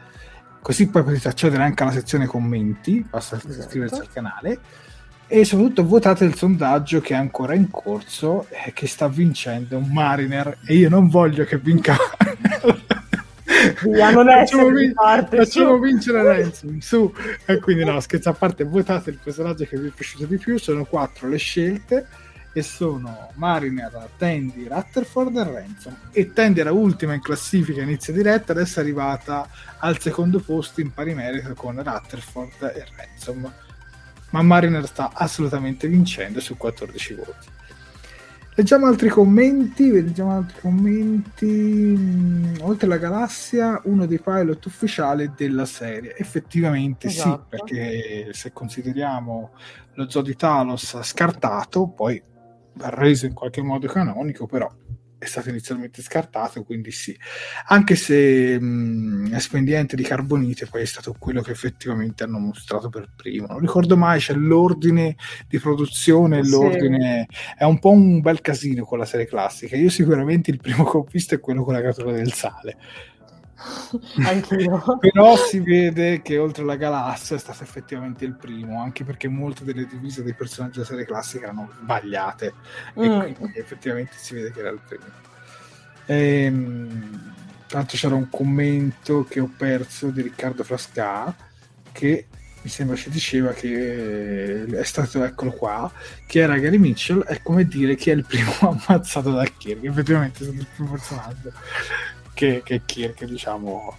così poi potete accedere anche alla sezione commenti, basta Esatto. iscriversi al canale e soprattutto votate il sondaggio che è ancora in corso e che sta vincendo un Mariner e io non voglio che vinca (laughs) Via, non facciamo, essere di vin- parte, facciamo su. vincere Ransom su. E quindi no scherzo a parte votate il personaggio che vi è piaciuto di più sono quattro le scelte e sono Mariner, Tandy, Rutherford e Ransom e Tandy era ultima in classifica inizio diretta adesso è arrivata al secondo posto in pari merito con Rutherford e Ransom ma Mariner sta assolutamente vincendo su 14 voti Leggiamo altri commenti, leggiamo altri commenti. Mm, Oltre la galassia, uno dei pilot ufficiali della serie. Effettivamente Esatto. sì, perché se consideriamo lo zoo di Talos scartato, poi va reso in qualche modo canonico, però è stato inizialmente scartato, quindi sì. Anche se mh, Espediente di Carbonite poi è stato quello che effettivamente hanno mostrato per primo. Non ricordo mai, c'è l'ordine di produzione, sì. l'ordine... È un po' un bel casino con la serie classica. Io sicuramente il primo che ho visto è quello con la creatura del sale (laughs) Anch'io. Però si vede che oltre alla galassia è stato effettivamente il primo, anche perché molte delle divise dei personaggi della serie classica erano sbagliate mm. e quindi effettivamente si vede che era il primo. Ehm, tanto c'era un commento che ho perso di Riccardo Frasca che mi sembra ci diceva che è stato, eccolo qua, che era Gary Mitchell, è come dire che è il primo (laughs) ammazzato da Kirk, effettivamente è stato il primo personaggio che, che Kirk diciamo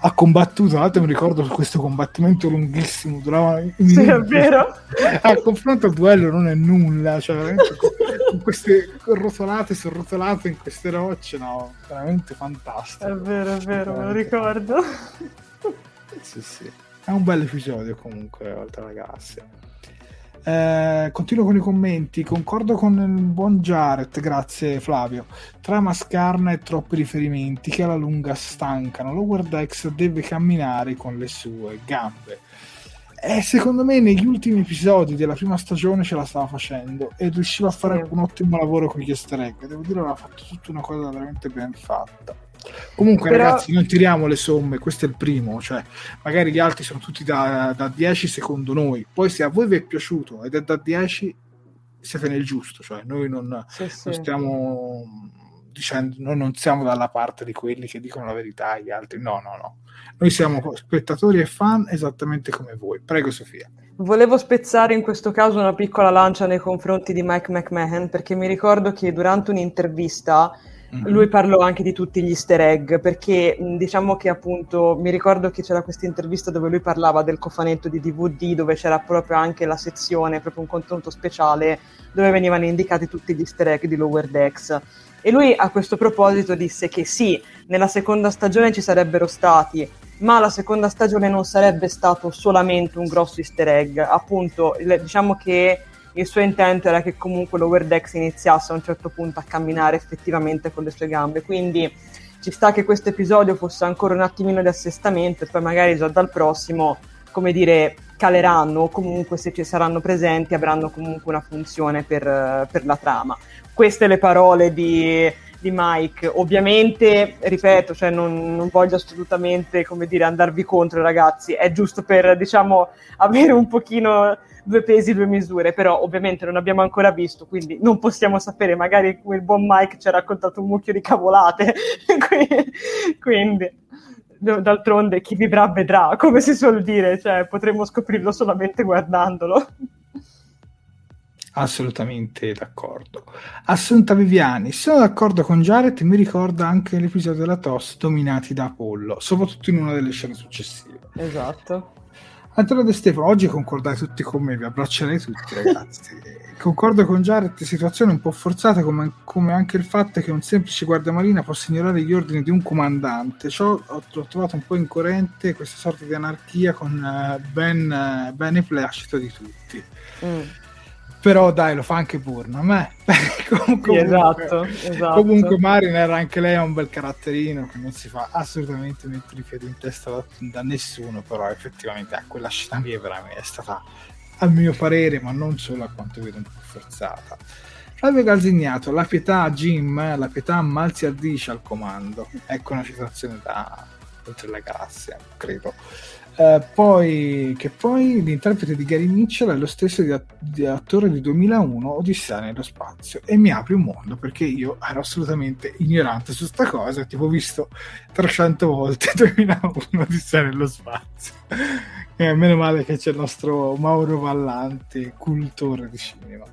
ha combattuto, tra l'altro mi ricordo questo combattimento lunghissimo, durava sì, è vero. (laughs) Al confronto al duello non è nulla, cioè veramente con, con queste rotolate su rotolate in queste rocce, no, veramente fantastico. È vero, è vero, me lo ricordo. Sì, sì. È un bel episodio comunque, oltre alla galassia. Eh, continuo con i commenti. Concordo con il buon Jared, grazie Flavio. Trama scarna e troppi riferimenti che alla lunga stancano. Lower Decks deve camminare con le sue gambe. E secondo me negli ultimi episodi della prima stagione ce la stava facendo e riusciva a fare un ottimo lavoro con gli easter egg. Devo dire, aveva fatto tutta una cosa veramente ben fatta. Comunque, Però... ragazzi, non tiriamo le somme, questo è il primo, cioè magari gli altri sono tutti da, da 10 secondo noi. Poi, se a voi vi è piaciuto ed è da 10, siete nel giusto, cioè noi non, sì, sì. non stiamo dicendo, noi non siamo dalla parte di quelli che dicono la verità, gli altri no, no, no. Noi siamo spettatori e fan esattamente come voi. Prego, Sofia. Volevo spezzare in questo caso una piccola lancia nei confronti di Mike McMahon perché mi ricordo che durante un'intervista Mm-hmm. Lui parlò anche di tutti gli easter egg perché diciamo che appunto mi ricordo che c'era questa intervista dove lui parlava del cofanetto di DVD dove c'era proprio anche la sezione, proprio un contenuto speciale dove venivano indicati tutti gli easter egg di Lower Decks. E lui a questo proposito disse che sì, nella seconda stagione ci sarebbero stati, ma la seconda stagione non sarebbe stato solamente un grosso easter egg. Appunto, diciamo che il suo intento era che comunque Lower Decks iniziasse a un certo punto a camminare effettivamente con le sue gambe. Quindi ci sta che questo episodio fosse ancora un attimino di assestamento e poi magari già dal prossimo, come dire, caleranno o comunque se ci saranno presenti avranno comunque una funzione per, per la trama. Queste le parole di, di Mike. Ovviamente, ripeto, cioè non, non, voglio assolutamente, come dire, andarvi contro, ragazzi. È giusto per, diciamo, avere un pochino due pesi, due misure, però ovviamente non abbiamo ancora visto, quindi non possiamo sapere, magari il buon Mike ci ha raccontato un mucchio di cavolate, (laughs) quindi d'altronde chi vivrà vedrà, come si suol dire, cioè potremmo scoprirlo solamente guardandolo. Assolutamente d'accordo. Assunta Viviani, sono d'accordo con Jared, mi ricorda anche l'episodio della TOS dominati da Apollo, soprattutto in una delle scene successive. Esatto. Antonio De Stefano, oggi concordate tutti con me, vi abbraccerei tutti ragazzi. Concordo con Jared, situazione un po' forzata come, come, anche il fatto che un semplice guardamarina possa ignorare gli ordini di un comandante. Ciò ho, trovato un po' incoerente questa sorta di anarchia con uh, ben, uh, ben e placito di tutti. Mm però dai lo fa anche Burnham (laughs) eh? comunque, sì, esatto, esatto. comunque Mariner anche lei ha un bel caratterino che non si fa assolutamente mettere i piedi in testa da, da nessuno però effettivamente eh, quella scena lì è veramente è stata a mio parere ma non solo a quanto vedo un po' forzata Flavio Galzignato la pietà Jim la pietà mal si addice al comando ecco una citazione da oltre la galassia credo Uh, poi, che poi l'interprete di Gary Mitchell è lo stesso di, di attore di 2001 Odissea nello spazio e mi apre un mondo perché io ero assolutamente ignorante su sta cosa tipo ho visto 300 volte (laughs) 2001 Odissea nello spazio. (laughs) E meno male che c'è il nostro Mauro Vallante cultore di cinema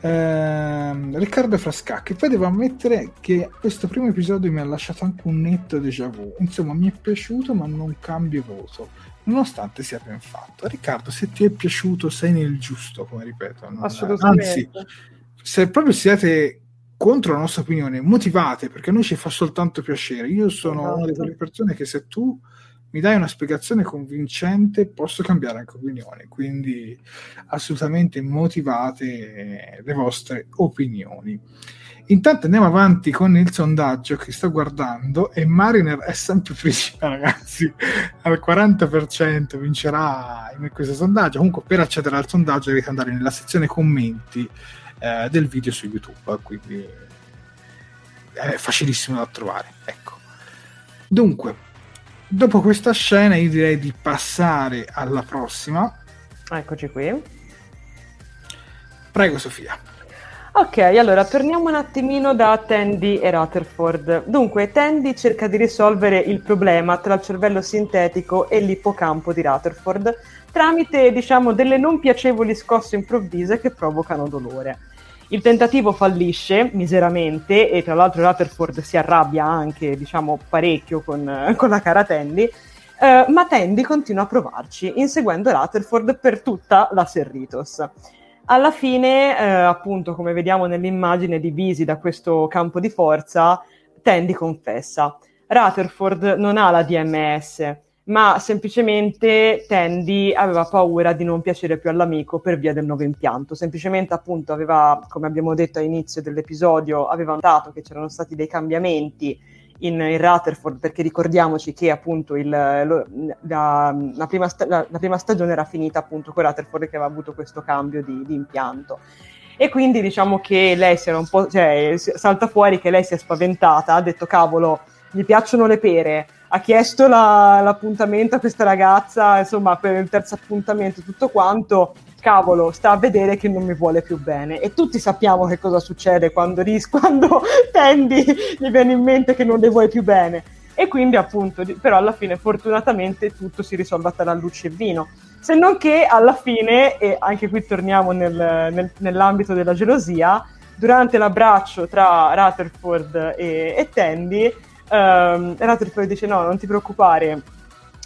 Ehm, Riccardo Frascacchi. Poi devo ammettere che questo primo episodio mi ha lasciato anche un netto déjà vu. Insomma, mi è piaciuto, ma non cambio voto, nonostante sia ben fatto. Riccardo, se ti è piaciuto, sei nel giusto, come ripeto. Non... Anzi, se proprio siete contro la nostra opinione, motivate perché a noi ci fa soltanto piacere. Io sono esatto. una di quelle persone che se tu mi dai una spiegazione convincente, posso cambiare anche opinione. Quindi assolutamente motivate le vostre opinioni. Intanto andiamo avanti con il sondaggio che sto guardando e Mariner è sempre prima, (laughs) ragazzi, al 40% vincerà in questo sondaggio. Comunque per accedere al sondaggio dovete andare nella sezione commenti eh, del video su YouTube, quindi è facilissimo da trovare. Ecco. Dunque, dopo questa scena io direi di passare alla prossima. Eccoci qui. Prego Sofia. Ok, allora torniamo un attimino da Tandy e Rutherford. Dunque, Tandy cerca di risolvere il problema tra il cervello sintetico e l'ippocampo di Rutherford tramite, diciamo, delle non piacevoli scosse improvvise che provocano dolore. Il tentativo fallisce miseramente e tra l'altro Rutherford si arrabbia anche, diciamo, parecchio con, (laughs) con la cara Tandy, eh, ma Tandy continua a provarci, inseguendo Rutherford per tutta la Serritos. Alla fine, eh, appunto, come vediamo nell'immagine divisi da questo campo di forza, Tandy confessa. Rutherford non ha la DMS, ma semplicemente Tandy aveva paura di non piacere più all'amico per via del nuovo impianto. Semplicemente, appunto, aveva, come abbiamo detto all'inizio dell'episodio, aveva notato che c'erano stati dei cambiamenti in, in Rutherford, perché ricordiamoci che appunto il, lo, la, la, prima sta- la, la, prima stagione era finita appunto con Rutherford che aveva avuto questo cambio di, di impianto. E quindi diciamo che lei si era un po', cioè salta fuori che lei si è spaventata, ha detto cavolo, gli piacciono le pere, ha chiesto la, l'appuntamento a questa ragazza, insomma, per il terzo appuntamento, tutto quanto, cavolo, sta a vedere che non mi vuole più bene. E tutti sappiamo che cosa succede quando, ris- (laughs) quando tendi, gli viene in mente che non le vuoi più bene. E quindi, appunto, però alla fine, fortunatamente, tutto si risolve tra luce e vino. Se non che alla fine, e anche qui torniamo nel, nel, nell'ambito della gelosia, durante l'abbraccio tra Rutherford e, e Tandy, um, Rutherford dice: No, non ti preoccupare,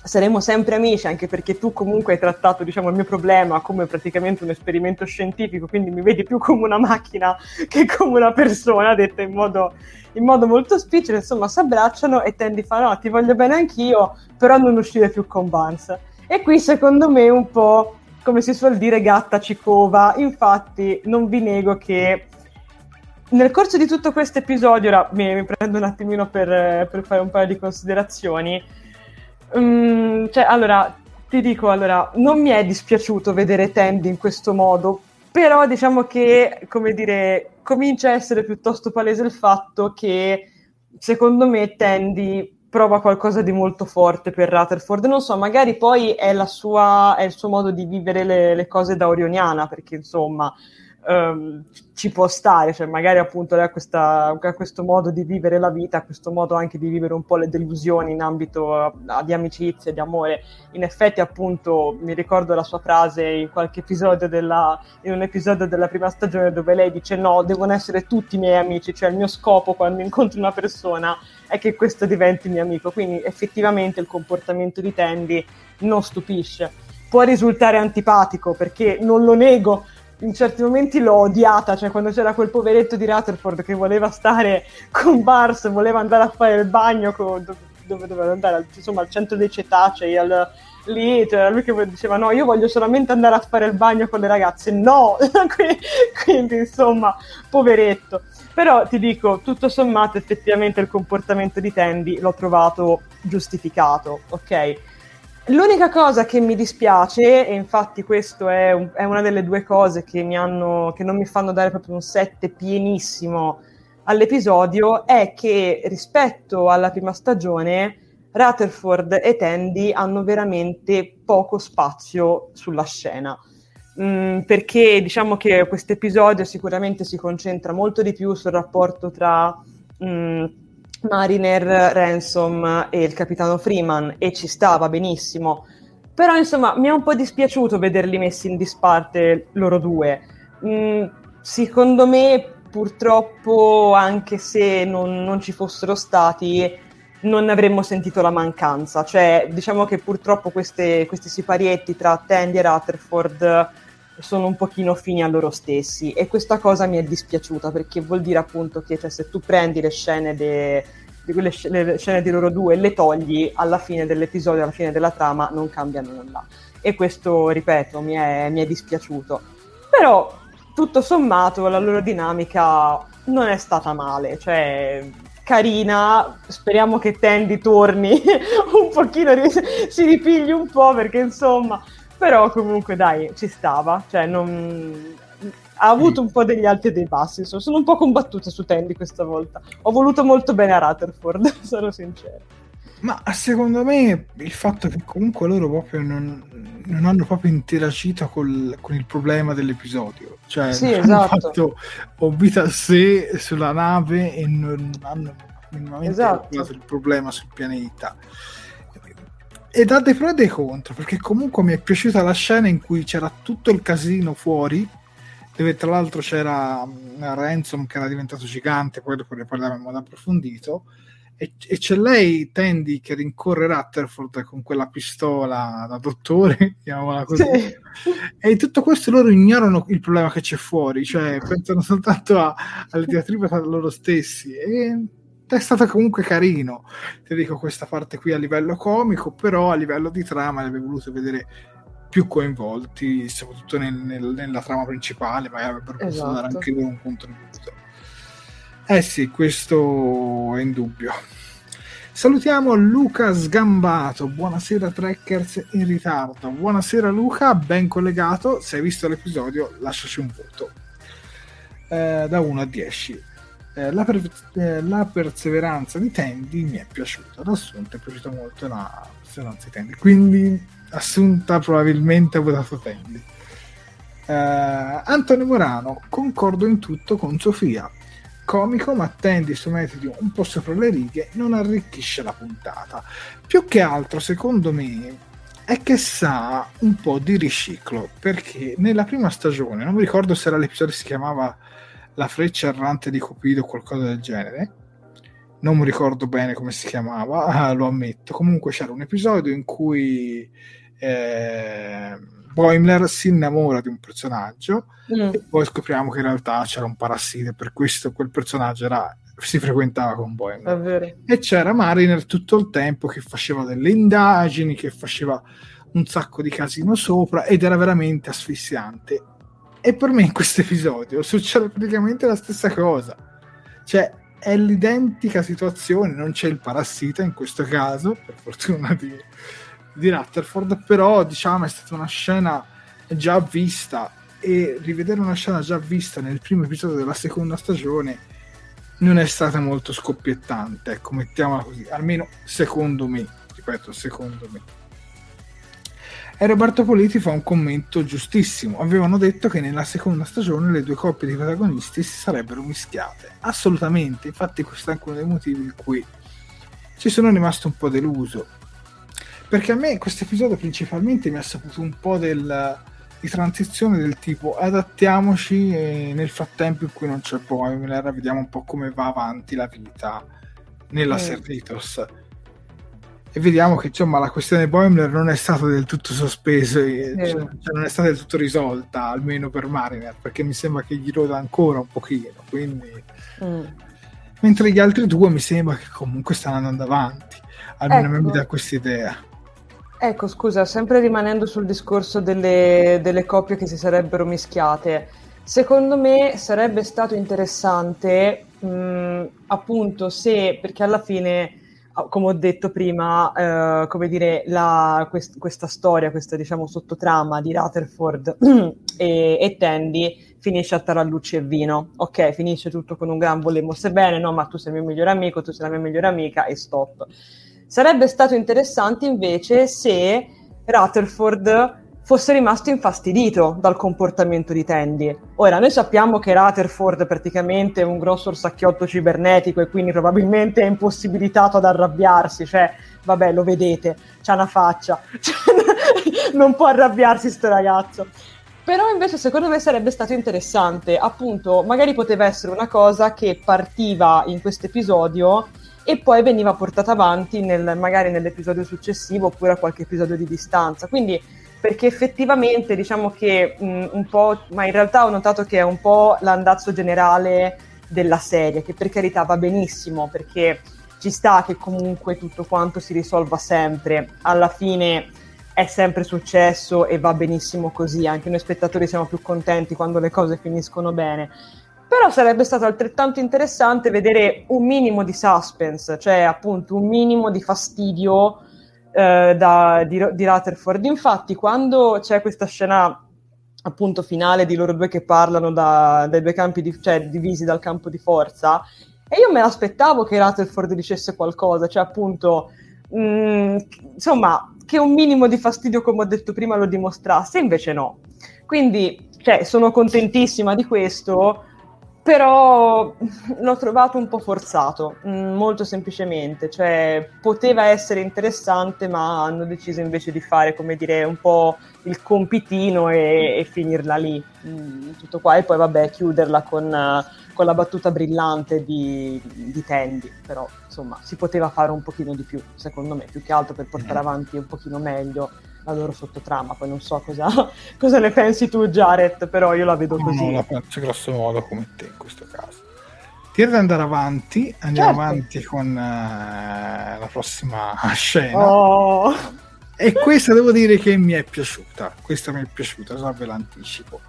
saremo sempre amici anche perché tu comunque hai trattato diciamo, il mio problema come praticamente un esperimento scientifico, quindi mi vedi più come una macchina che come una persona, detta in modo, in modo molto spicciolo, insomma si abbracciano e Tandy fa no, ti voglio bene anch'io, però non uscire più con Vance. E qui secondo me un po' come si suol dire gatta ci cova, infatti non vi nego che nel corso di tutto questo episodio, ora mi, mi prendo un attimino per, per fare un paio di considerazioni, Um, cioè, allora, ti dico, allora, non mi è dispiaciuto vedere Tandy in questo modo, però diciamo che, come dire, comincia a essere piuttosto palese il fatto che, secondo me, Tandy prova qualcosa di molto forte per Rutherford. Non so, magari poi è, sua, è il suo modo di vivere le, le cose da orioniana, perché insomma um, ci può stare, cioè magari appunto lei ha, questa, ha, questo modo di vivere la vita, ha questo modo anche di vivere un po' le delusioni in ambito uh, di amicizia, di amore. In effetti appunto mi ricordo la sua frase in qualche episodio della, in un episodio della prima stagione dove lei dice no, devono essere tutti i miei amici, cioè il mio scopo quando incontro una persona è che questo diventi mio amico, quindi effettivamente il comportamento di Tandy non stupisce. Può risultare antipatico perché non lo nego, in certi momenti l'ho odiata, cioè quando c'era quel poveretto di Rutherford che voleva stare (laughs) con Bars, voleva andare a fare il bagno con, dove doveva andare, insomma al centro dei cetacei, al, lì c'era lui che diceva no, io voglio solamente andare a fare il bagno con le ragazze, no, (laughs) quindi insomma, poveretto. Però ti dico, tutto sommato effettivamente il comportamento di Tandy l'ho trovato giustificato, ok? L'unica cosa che mi dispiace, e infatti questo è, un, è una delle due cose che, mi hanno, che non mi fanno dare proprio un 7 pienissimo all'episodio, è che rispetto alla prima stagione Rutherford e Tandy hanno veramente poco spazio sulla scena. Mm, perché diciamo che questo episodio sicuramente si concentra molto di più sul rapporto tra mm, Mariner, Ransom e il capitano Freeman e ci stava benissimo. Però insomma mi è un po' dispiaciuto vederli messi in disparte loro due. Mm, secondo me purtroppo anche se non, non, ci fossero stati non avremmo sentito la mancanza. Cioè diciamo che purtroppo queste, questi siparietti tra Tandy e Rutherford sono un pochino fini a loro stessi. E questa cosa mi è dispiaciuta perché vuol dire appunto che cioè, se tu prendi le scene de, di quelle scene, le scene di loro due e le togli alla fine dell'episodio, alla fine della trama non cambia nulla. E questo ripeto mi è, mi è dispiaciuto. Però tutto sommato la loro dinamica non è stata male, cioè carina, speriamo che Tandy torni (laughs) un pochino, si ripigli un po' perché insomma, però comunque dai, ci stava, cioè non... ha avuto un po' degli alti e dei bassi, insomma, sono un po' combattuta su Tandy questa volta, ho voluto molto bene a Rutherford, (laughs) sono sincero. Ma secondo me il fatto che comunque loro proprio non, non hanno proprio interagito col, con il problema dell'episodio. Cioè, sì, hanno esatto. fatto vita a sé sulla nave e non hanno minimamente Esatto. il problema sul pianeta. E dà dei pro e dei contro, perché comunque mi è piaciuta la scena in cui c'era tutto il casino fuori, dove tra l'altro c'era mm, Ransom che era diventato gigante, poi dopo ne parliamo in modo approfondito, e, e c'è lei, Tandy, che rincorre Rutherford con quella pistola da dottore, (laughs) chiamiamola così, Sì. e in tutto questo loro ignorano il problema che c'è fuori, cioè pensano soltanto a- alle diatribe tra loro stessi. E è stato comunque carino, ti dico questa parte qui a livello comico, però a livello di trama li avrei voluto vedere più coinvolti, soprattutto nel- nel- nella trama principale, magari avrebbero potuto Esatto. dare anche loro un contributo. Eh sì, questo è indubbio. Salutiamo Luca Sgambato, buonasera Trekkers in ritardo. Buonasera Luca, ben collegato, se hai visto l'episodio lasciaci un voto. Eh, da 1 a 10. Eh, la, per- eh, la perseveranza di Tandy mi è piaciuta, ad Assunta è piaciuta molto la perseveranza di Tandy, quindi Assunta probabilmente ha votato Tandy. Eh, Antonio Morano, concordo in tutto con Sofia, comico ma Tandy su metodi un po' sopra le righe non arricchisce la puntata. Più che altro, secondo me, è che sa un po' di riciclo, perché nella prima stagione, non mi ricordo se era l'episodio che si chiamava La freccia errante di Cupido o qualcosa del genere, non mi ricordo bene come si chiamava, (laughs) ah, lo ammetto. Comunque c'era un episodio in cui eh, Boimler si innamora di un personaggio Mm. e poi scopriamo che in realtà c'era un parassite, per questo quel personaggio era- si frequentava con vero. E c'era Mariner tutto il tempo che faceva delle indagini, che faceva un sacco di casino sopra ed era veramente asfissiante. E per me in questo episodio succede praticamente la stessa cosa. Cioè, è l'identica situazione, non c'è il parassita in questo caso, per fortuna di, di Rutherford, però diciamo è stata una scena già vista e rivedere una scena già vista nel primo episodio della seconda stagione non è stata molto scoppiettante, ecco, mettiamola così, almeno secondo me, ripeto, secondo me. E Roberto Politi fa un commento giustissimo. Avevano detto che nella seconda stagione le due coppie di protagonisti si sarebbero mischiate. Assolutamente, infatti questo è anche uno dei motivi in cui ci sono rimasto un po' deluso. Perché a me questo episodio principalmente mi ha saputo un po' del, di transizione del tipo adattiamoci nel frattempo in cui non c'è Boimler vediamo un po' come va avanti la vita nella Mm. Cerritos e vediamo che insomma la questione Boimler non è stata del tutto sospesa e, Sì. cioè, cioè, non è stata del tutto risolta almeno per Mariner perché mi sembra che gli roda ancora un pochino quindi Mm. mentre gli altri due mi sembra che comunque stanno andando avanti almeno a me Ecco. mi dà questa idea Ecco, scusa, sempre rimanendo sul discorso delle, delle coppie che si sarebbero mischiate, secondo me sarebbe stato interessante, mh, appunto, se, perché alla fine, come ho detto prima, eh, come dire, la- quest- questa storia, questa diciamo sottotrama di Rutherford (clears throat) e, e Tandy finisce a tarallucci e vino, ok, finisce tutto con un gran volemo bene, no, ma tu sei il mio migliore amico, tu sei la mia migliore amica e stop. Sarebbe stato interessante invece se Rutherford fosse rimasto infastidito dal comportamento di Tandy. Ora, noi sappiamo che Rutherford praticamente è un grosso orsacchiotto cibernetico e quindi probabilmente è impossibilitato ad arrabbiarsi, cioè, vabbè, lo vedete, c'ha una faccia, (laughs) non può arrabbiarsi sto ragazzo. Però invece secondo me sarebbe stato interessante, appunto, magari poteva essere una cosa che partiva in questo episodio e poi veniva portata avanti nel- magari nell'episodio successivo oppure a qualche episodio di distanza. Quindi perché effettivamente diciamo che mh, un po', ma in realtà ho notato che è un po' l'andazzo generale della serie, che per carità va benissimo, perché ci sta che comunque tutto quanto si risolva sempre. Alla fine è sempre successo e va benissimo così, anche noi spettatori siamo più contenti quando le cose finiscono bene. però sarebbe stato altrettanto interessante vedere un minimo di suspense, cioè appunto un minimo di fastidio eh, da, di, di Rutherford. Infatti, quando c'è questa scena appunto finale di loro due che parlano da, dai due campi di, cioè divisi dal campo di forza, e io me l'aspettavo che Rutherford dicesse qualcosa, cioè appunto, mh, mm, insomma, che un minimo di fastidio, come ho detto prima, lo dimostrasse, invece no. Quindi, cioè, sono contentissima di questo, però l'ho trovato un po' forzato, mm, molto semplicemente, cioè poteva essere interessante ma hanno deciso invece di fare, come dire, un po' il compitino e, e finirla lì, mm, tutto qua. E poi vabbè chiuderla con, con la battuta brillante di, di Tandy, però insomma si poteva fare un pochino di più, secondo me, più che altro per portare mm. avanti un pochino meglio la loro sottotrama. Poi non so cosa, (laughs) cosa ne pensi tu, Jared, però io la vedo così. No, la penso grosso modo come te in questo caso. Direi di andare avanti, andiamo certo. avanti con uh, la prossima (laughs) scena. Oh. E questa devo dire che mi è piaciuta. Questa mi è piaciuta, già ve l'anticipo.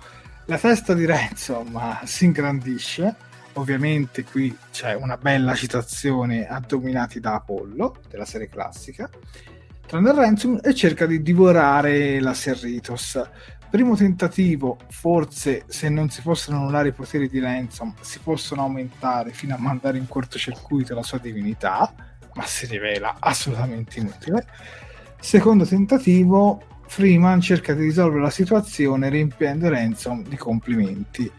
La testa di Ransom si ingrandisce. Ovviamente qui c'è una bella citazione a Dominati da Apollo della serie classica Tranne Ransom e cerca di divorare la Serritos. Primo tentativo, forse se non si possono annullare i poteri di Ransom, si possono aumentare fino a mandare in cortocircuito la sua divinità, ma si rivela assolutamente inutile. Secondo tentativo, Freeman cerca di risolvere la situazione riempiendo Ransom di complimenti.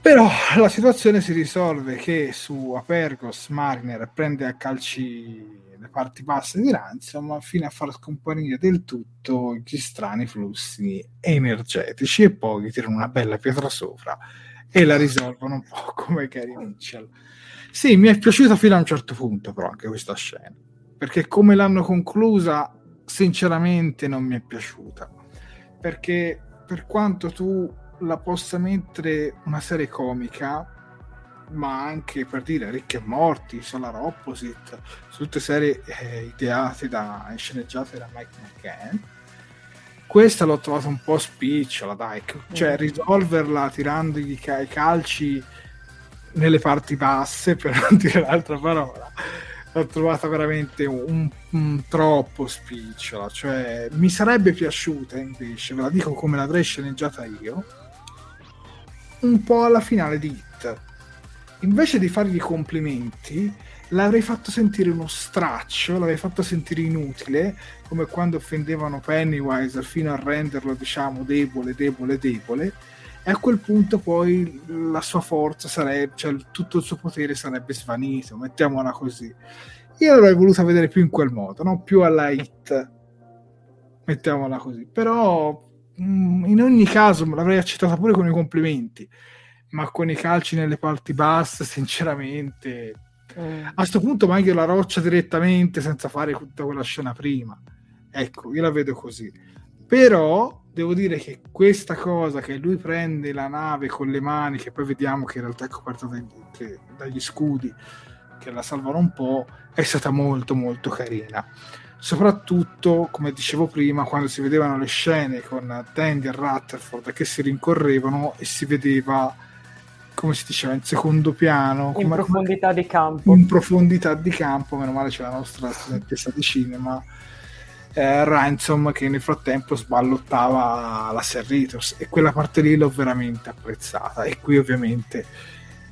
Però la situazione si risolve che su Apergos Mariner prende a calci le parti basse di Ransom fino a far scomparire del tutto gli strani flussi energetici e poi gli tirano una bella pietra sopra e la risolvono un po' come Gary Mitchell. Sì, mi è piaciuta fino a un certo punto però anche questa scena, perché come l'hanno conclusa sinceramente non mi è piaciuta, perché per quanto tu la possa mettere una serie comica, ma anche per dire Ricchi e Morti, Solar Opposite, tutte serie eh, ideate da, e sceneggiate da Mike McCann. Questa l'ho trovata un po' spicciola, dai, cioè mm. risolverla tirandogli i calci nelle parti basse, (laughs) per non dire l'altra parola, l'ho trovata veramente un, un troppo spicciola, cioè mi sarebbe piaciuta invece, ve la dico come l'avrei sceneggiata io, un po' alla finale di Hit invece di fargli complimenti, l'avrei fatto sentire uno straccio, l'avrei fatto sentire inutile, come quando offendevano Pennywise fino a renderlo, diciamo, debole, debole, debole. E a quel punto poi la sua forza sarebbe, cioè tutto il suo potere sarebbe svanito, mettiamola così. Io l'avrei voluta vedere più in quel modo, no? più alla hit, mettiamola così. Però mm, in ogni caso l'avrei accettata pure con i complimenti ma con i calci nelle parti basse, sinceramente. Mm. A questo punto manchi la roccia direttamente senza fare tutta quella scena prima. Ecco, io la vedo così. Però devo dire che questa cosa che lui prende la nave con le mani, che poi vediamo che in realtà è coperta dagli, dagli scudi che la salvano un po', è stata molto molto carina. Soprattutto, come dicevo prima, quando si vedevano le scene con Tandy e Rutherford che si rincorrevano e si vedeva come si diceva, in secondo piano. In profondità di campo. In profondità di campo, meno male c'è la nostra studentessa di cinema, eh, Ransom, che nel frattempo sballottava la Serritos e quella parte lì l'ho veramente apprezzata. E qui ovviamente,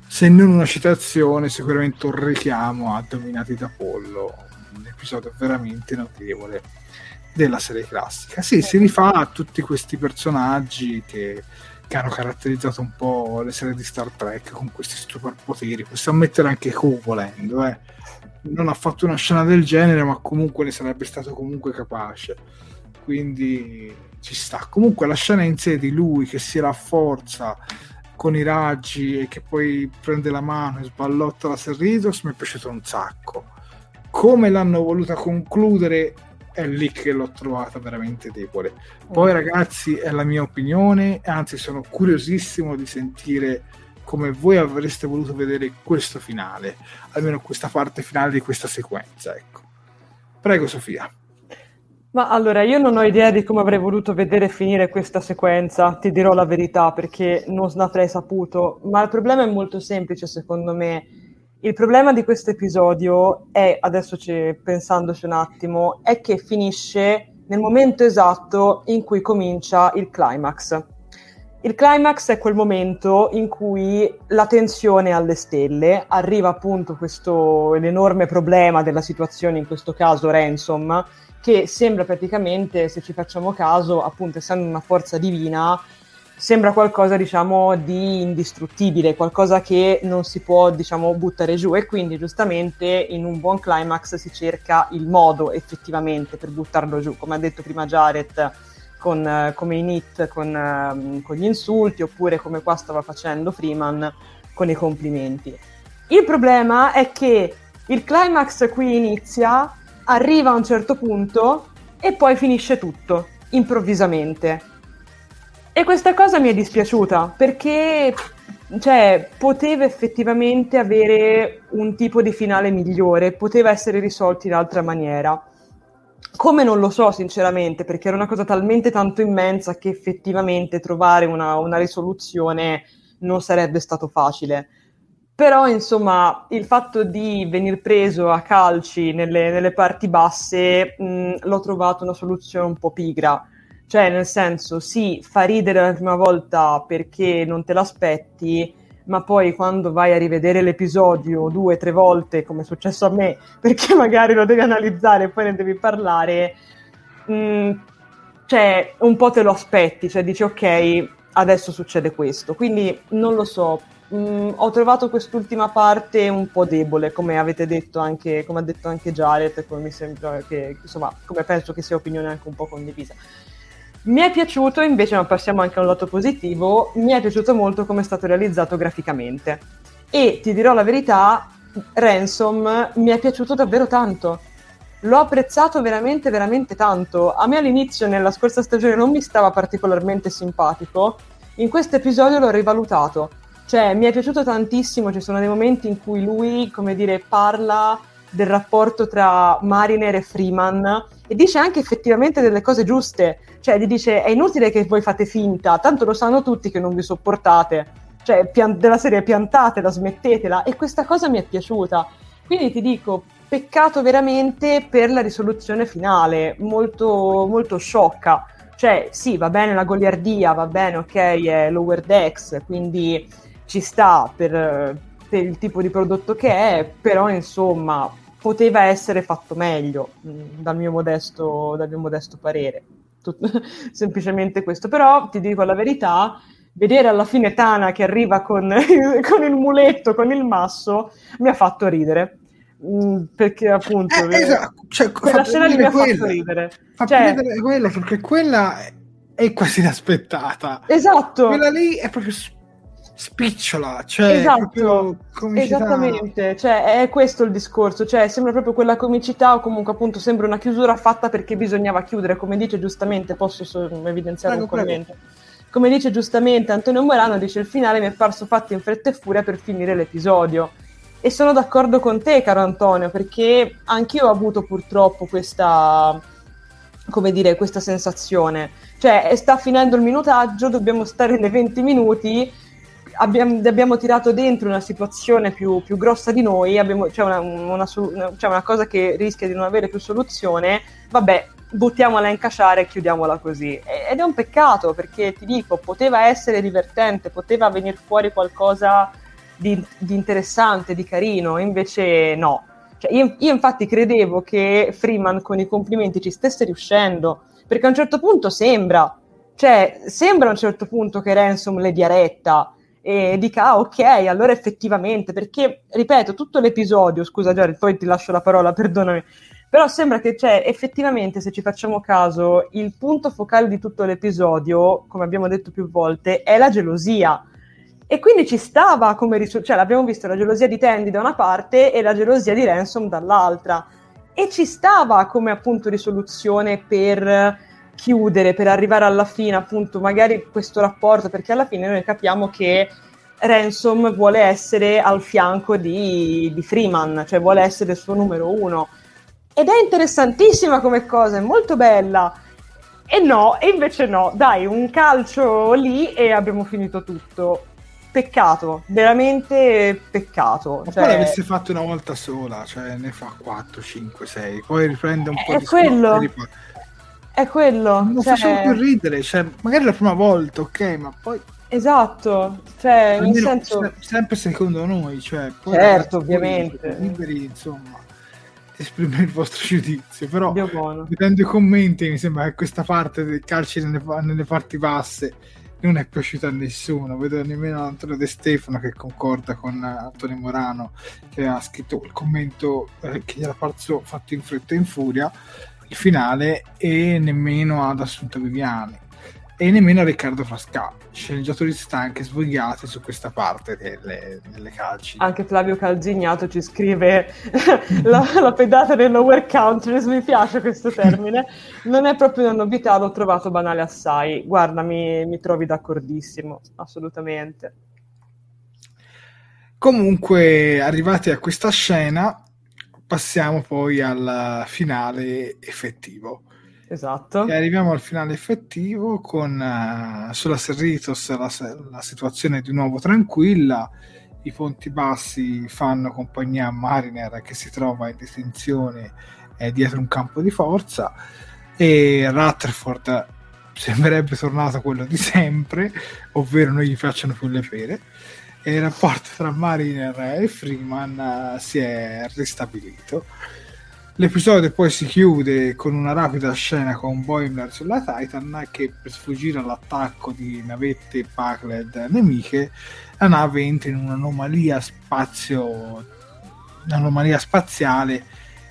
se non una citazione, sicuramente un richiamo a Dominati da Pollo, un episodio veramente notevole della serie classica. Sì, si rifà a tutti questi personaggi che che hanno caratterizzato un po' le serie di Star Trek con questi superpoteri. Possiamo mettere anche Q volendo, eh. Non ha fatto una scena del genere, ma comunque ne sarebbe stato comunque capace. Quindi ci sta. Comunque la scena in sé di lui che si rafforza con i raggi e che poi prende la mano e sballotta la Serritos mi è piaciuto un sacco. Come l'hanno voluta concludere è lì che l'ho trovata veramente debole. Poi, mm. ragazzi, è la mia opinione, anzi, sono curiosissimo di sentire come voi avreste voluto vedere questo finale, almeno questa parte finale di questa sequenza. Ecco. Prego, Sofia. Ma allora, io non ho idea di come avrei voluto vedere finire questa sequenza, ti dirò la verità, perché non avrei saputo, ma il problema è molto semplice secondo me. Il problema di questo episodio è, adesso pensandoci un attimo, è che finisce nel momento esatto in cui comincia il climax. Il climax è quel momento in cui la tensione è alle stelle, arriva appunto questo l'enorme problema della situazione, in questo caso Ransom, che sembra praticamente, se ci facciamo caso, appunto essendo una forza divina, sembra qualcosa diciamo di indistruttibile, qualcosa che non si può diciamo buttare giù e quindi giustamente in un buon climax si cerca il modo effettivamente per buttarlo giù, come ha detto prima Jared con, come in It con, ehm, con gli insulti oppure come qua stava facendo Freeman con i complimenti. Il problema è che il climax qui inizia arriva a un certo punto e poi finisce tutto, improvvisamente. E questa cosa mi è dispiaciuta perché cioè, poteva effettivamente avere un tipo di finale migliore, poteva essere risolto in altra maniera. Come non lo so sinceramente, perché era una cosa talmente tanto immensa che effettivamente trovare una, una risoluzione non sarebbe stato facile. Però, insomma, il fatto di venir preso a calci nelle, nelle parti basse mh, l'ho trovato una soluzione un po' pigra. Cioè, nel senso, sì, fa ridere la prima volta perché non te l'aspetti, ma poi quando vai a rivedere l'episodio due o tre volte, come è successo a me, (laughs) perché magari lo devi analizzare e poi ne devi parlare, mh, cioè, un po' te lo aspetti, cioè dici ok, adesso succede questo. Quindi non lo so, Mm, ho trovato quest'ultima parte un po' debole, come avete detto anche, come ha detto anche Jared, come mi sembra che, insomma, come penso che sia opinione anche un po' condivisa. Mi è piaciuto invece, ma passiamo anche a un lato positivo, mi è piaciuto molto come è stato realizzato graficamente. E ti dirò la verità, Ransom mi è piaciuto davvero tanto. L'ho apprezzato veramente, veramente tanto. A me all'inizio, nella scorsa stagione, non mi stava particolarmente simpatico. In questo episodio l'ho rivalutato cioè, mi è piaciuto tantissimo, ci sono dei momenti in cui lui, come dire, parla del rapporto tra Mariner e Freeman e dice anche effettivamente delle cose giuste. Cioè, gli dice, è inutile che voi fate finta, tanto lo sanno tutti che non vi sopportate. Cioè, pian- della serie piantatela, smettetela. E questa cosa mi è piaciuta. Quindi ti dico, peccato veramente per la risoluzione finale, molto, molto sciocca. Cioè, sì, va bene la goliardia, va bene, ok, è lower decks, quindi ci sta per, per, il tipo di prodotto che è, però insomma poteva essere fatto meglio mm, dal mio modesto, dal mio modesto parere. Tut- (laughs) semplicemente questo. Però ti dico la verità, vedere alla fine Tana che arriva con, con il muletto, con il masso, mi ha fatto ridere. Mm, perché appunto eh, esatto. cioè, quella scena lì mi ha fatto ridere. Fa cioè, quella perché quella è quasi inaspettata. Esatto. Quella lì è proprio spicciola, cioè esatto, esattamente, cioè, è questo il discorso, cioè sembra proprio quella comicità o comunque appunto sembra una chiusura fatta perché bisognava chiudere, come dice giustamente, posso so- evidenziare prego, un commento. Come dice giustamente Antonio Morano, dice il finale mi è parso fatto in fretta e furia per finire l'episodio. E sono d'accordo con te, caro Antonio, perché anch'io ho avuto purtroppo questa, come dire, questa sensazione. Cioè, sta finendo il minutaggio, dobbiamo stare nei 20 minuti abbiamo, abbiamo, tirato dentro una situazione più, più grossa di noi, c'è, una, una, c'è, una, cosa che rischia di non avere più soluzione, vabbè, buttiamola in cacciare e chiudiamola così. Ed è un peccato perché ti dico, poteva essere divertente, poteva venire fuori qualcosa di, di interessante, di carino, invece no. Cioè, io, io infatti credevo che Freeman con i complimenti ci stesse riuscendo, perché a un certo punto sembra, cioè sembra a un certo punto che Ransom le dia retta, e dica, ah ok, allora effettivamente, perché, ripeto, tutto l'episodio, scusa Jared, poi ti lascio la parola, (laughs) perdonami, però sembra che c'è effettivamente, se ci facciamo caso, il punto focale di tutto l'episodio, come abbiamo detto più volte, è la gelosia. E quindi ci stava come risoluzione, cioè l'abbiamo visto la gelosia di Tandy da una parte e la gelosia di Ransom dall'altra. E ci stava come appunto risoluzione per chiudere, per arrivare alla fine, appunto, magari questo rapporto, perché alla fine noi capiamo che Ransom vuole essere al fianco di, di Freeman, cioè vuole essere il suo numero uno. ed è interessantissima come cosa, è molto bella. E no, e invece no, dai, un calcio lì e abbiamo finito tutto. Peccato, veramente peccato. Ma cioè... poi l'avesse fatto una volta sola, cioè ne fa 4, 5, 6, poi riprende un po' È di quello. riparte. È quello. Non cioè, facciamo più ridere, cioè, magari la prima volta, ok, ma poi Esatto, cioè, nel senso... se- sempre secondo noi, cioè, poi Certo, ovviamente. liberi, insomma, esprimere il vostro giudizio, però vedendo i commenti mi sembra che questa parte dei calci nelle, nelle parti basse non è piaciuta a nessuno, vedo nemmeno Antonio De Stefano che concorda con Antonio Morano che ha scritto il commento eh, che gli era parso fatto in fretta e in furia il finale e nemmeno ad Assunta Viviani e nemmeno a Riccardo Frasca sceneggiatori stanchi e svogliati su questa parte delle, delle calci Anche Flavio Calzignato ci scrive (laughs) la, la pedata dei lower countries, mi piace questo termine. (laughs) Non è proprio una novità, l'ho trovato banale assai. Guarda, mi, mi trovi d'accordissimo, assolutamente. Comunque, arrivati a questa scena, passiamo poi al finale effettivo. Esatto. E arriviamo al finale effettivo con eh, sulla Serritos la, la situazione di nuovo tranquilla. I ponti bassi fanno compagnia a Mariner che si trova in detenzione eh, dietro un campo di forza e Rutherford sembrerebbe tornato quello di sempre, ovvero non gli piacciono più le pere. E il rapporto tra Mariner e Freeman eh, si è ristabilito. L'episodio poi si chiude con una rapida scena con Boimler sulla Titan che per sfuggire all'attacco di navette Pakled nemiche la nave entra in un'anomalia spazio un'anomalia spaziale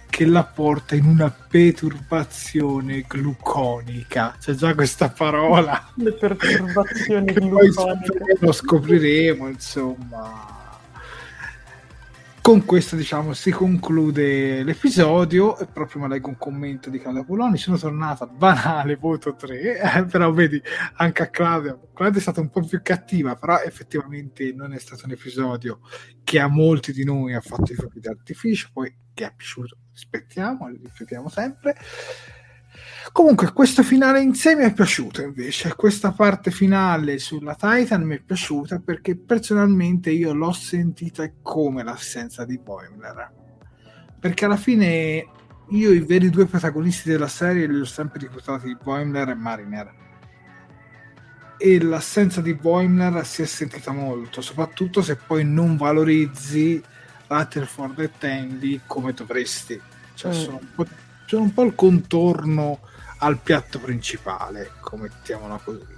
che la porta in una perturbazione gluconica. C'è già questa parola. Le perturbazioni gluconiche. lo scopriremo insomma. Con questo diciamo si conclude l'episodio. E proprio mi leggo un commento di Claudia Poloni sono tornata banale voto 3 eh, però vedi anche a Claudia Claudia è stata un po' più cattiva però effettivamente non è stato un episodio che a molti di noi ha fatto i fuochi d'artificio poi che è piaciuto rispettiamo li ripetiamo sempre Comunque, questo finale in sé mi è piaciuto invece. Questa parte finale sulla Titan mi è piaciuta perché personalmente io l'ho sentita come l'assenza di Boimler. Perché alla fine io i veri due protagonisti della serie li ho sempre ricordati Boimler e Mariner. E l'assenza di Boimler si è sentita molto, soprattutto se poi non valorizzi Rutherford e Tandy come dovresti. Cioè, Mm. sono, un po', sono un po' il contorno al piatto principale, ecco, mettiamola così.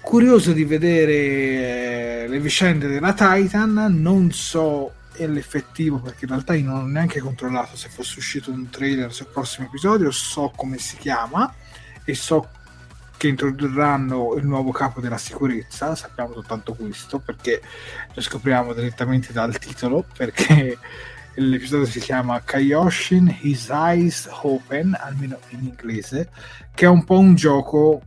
Curioso di vedere eh, le vicende della Titan, non so l'effettivo perché in realtà io non ho neanche controllato se fosse uscito un trailer sul prossimo episodio, so come si chiama e so che introdurranno il nuovo capo della sicurezza, sappiamo soltanto questo perché lo scopriamo direttamente dal titolo perché (laughs) l'episodio si chiama Kaioshin His Eyes Open, almeno in inglese, che è un po' un gioco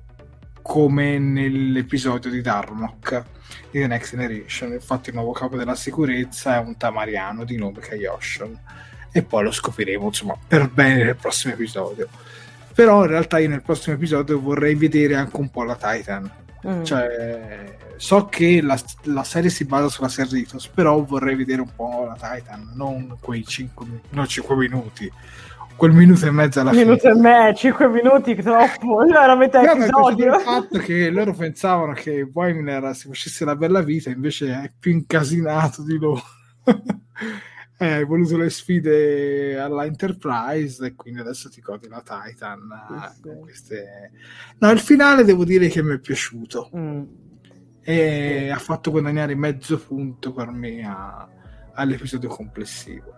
come nell'episodio di Darmok di The Next Generation. Infatti il nuovo capo della sicurezza è un tamariano di nome Kaioshin e poi lo scopriremo insomma per bene nel prossimo episodio. Però in realtà io nel prossimo episodio vorrei vedere anche un po' la Titan. Mm. Cioè, so che la, la serie si basa sulla Serritos, però vorrei vedere un po' la Titan, non quei 5 no, 5 minuti, quel minuto e mezzo alla minuto fine. e me, 5 minuti, troppo. Mi è episodio. il fatto che loro pensavano che Boimler si facesse la bella vita, invece è più incasinato di loro. (laughs) Eh, hai voluto le sfide alla Enterprise e quindi adesso ti godi la Titan. eh, Sì, con sì. queste... No, il finale devo dire che mi è piaciuto Mm. e ha fatto guadagnare mezzo punto per me a- all'episodio complessivo.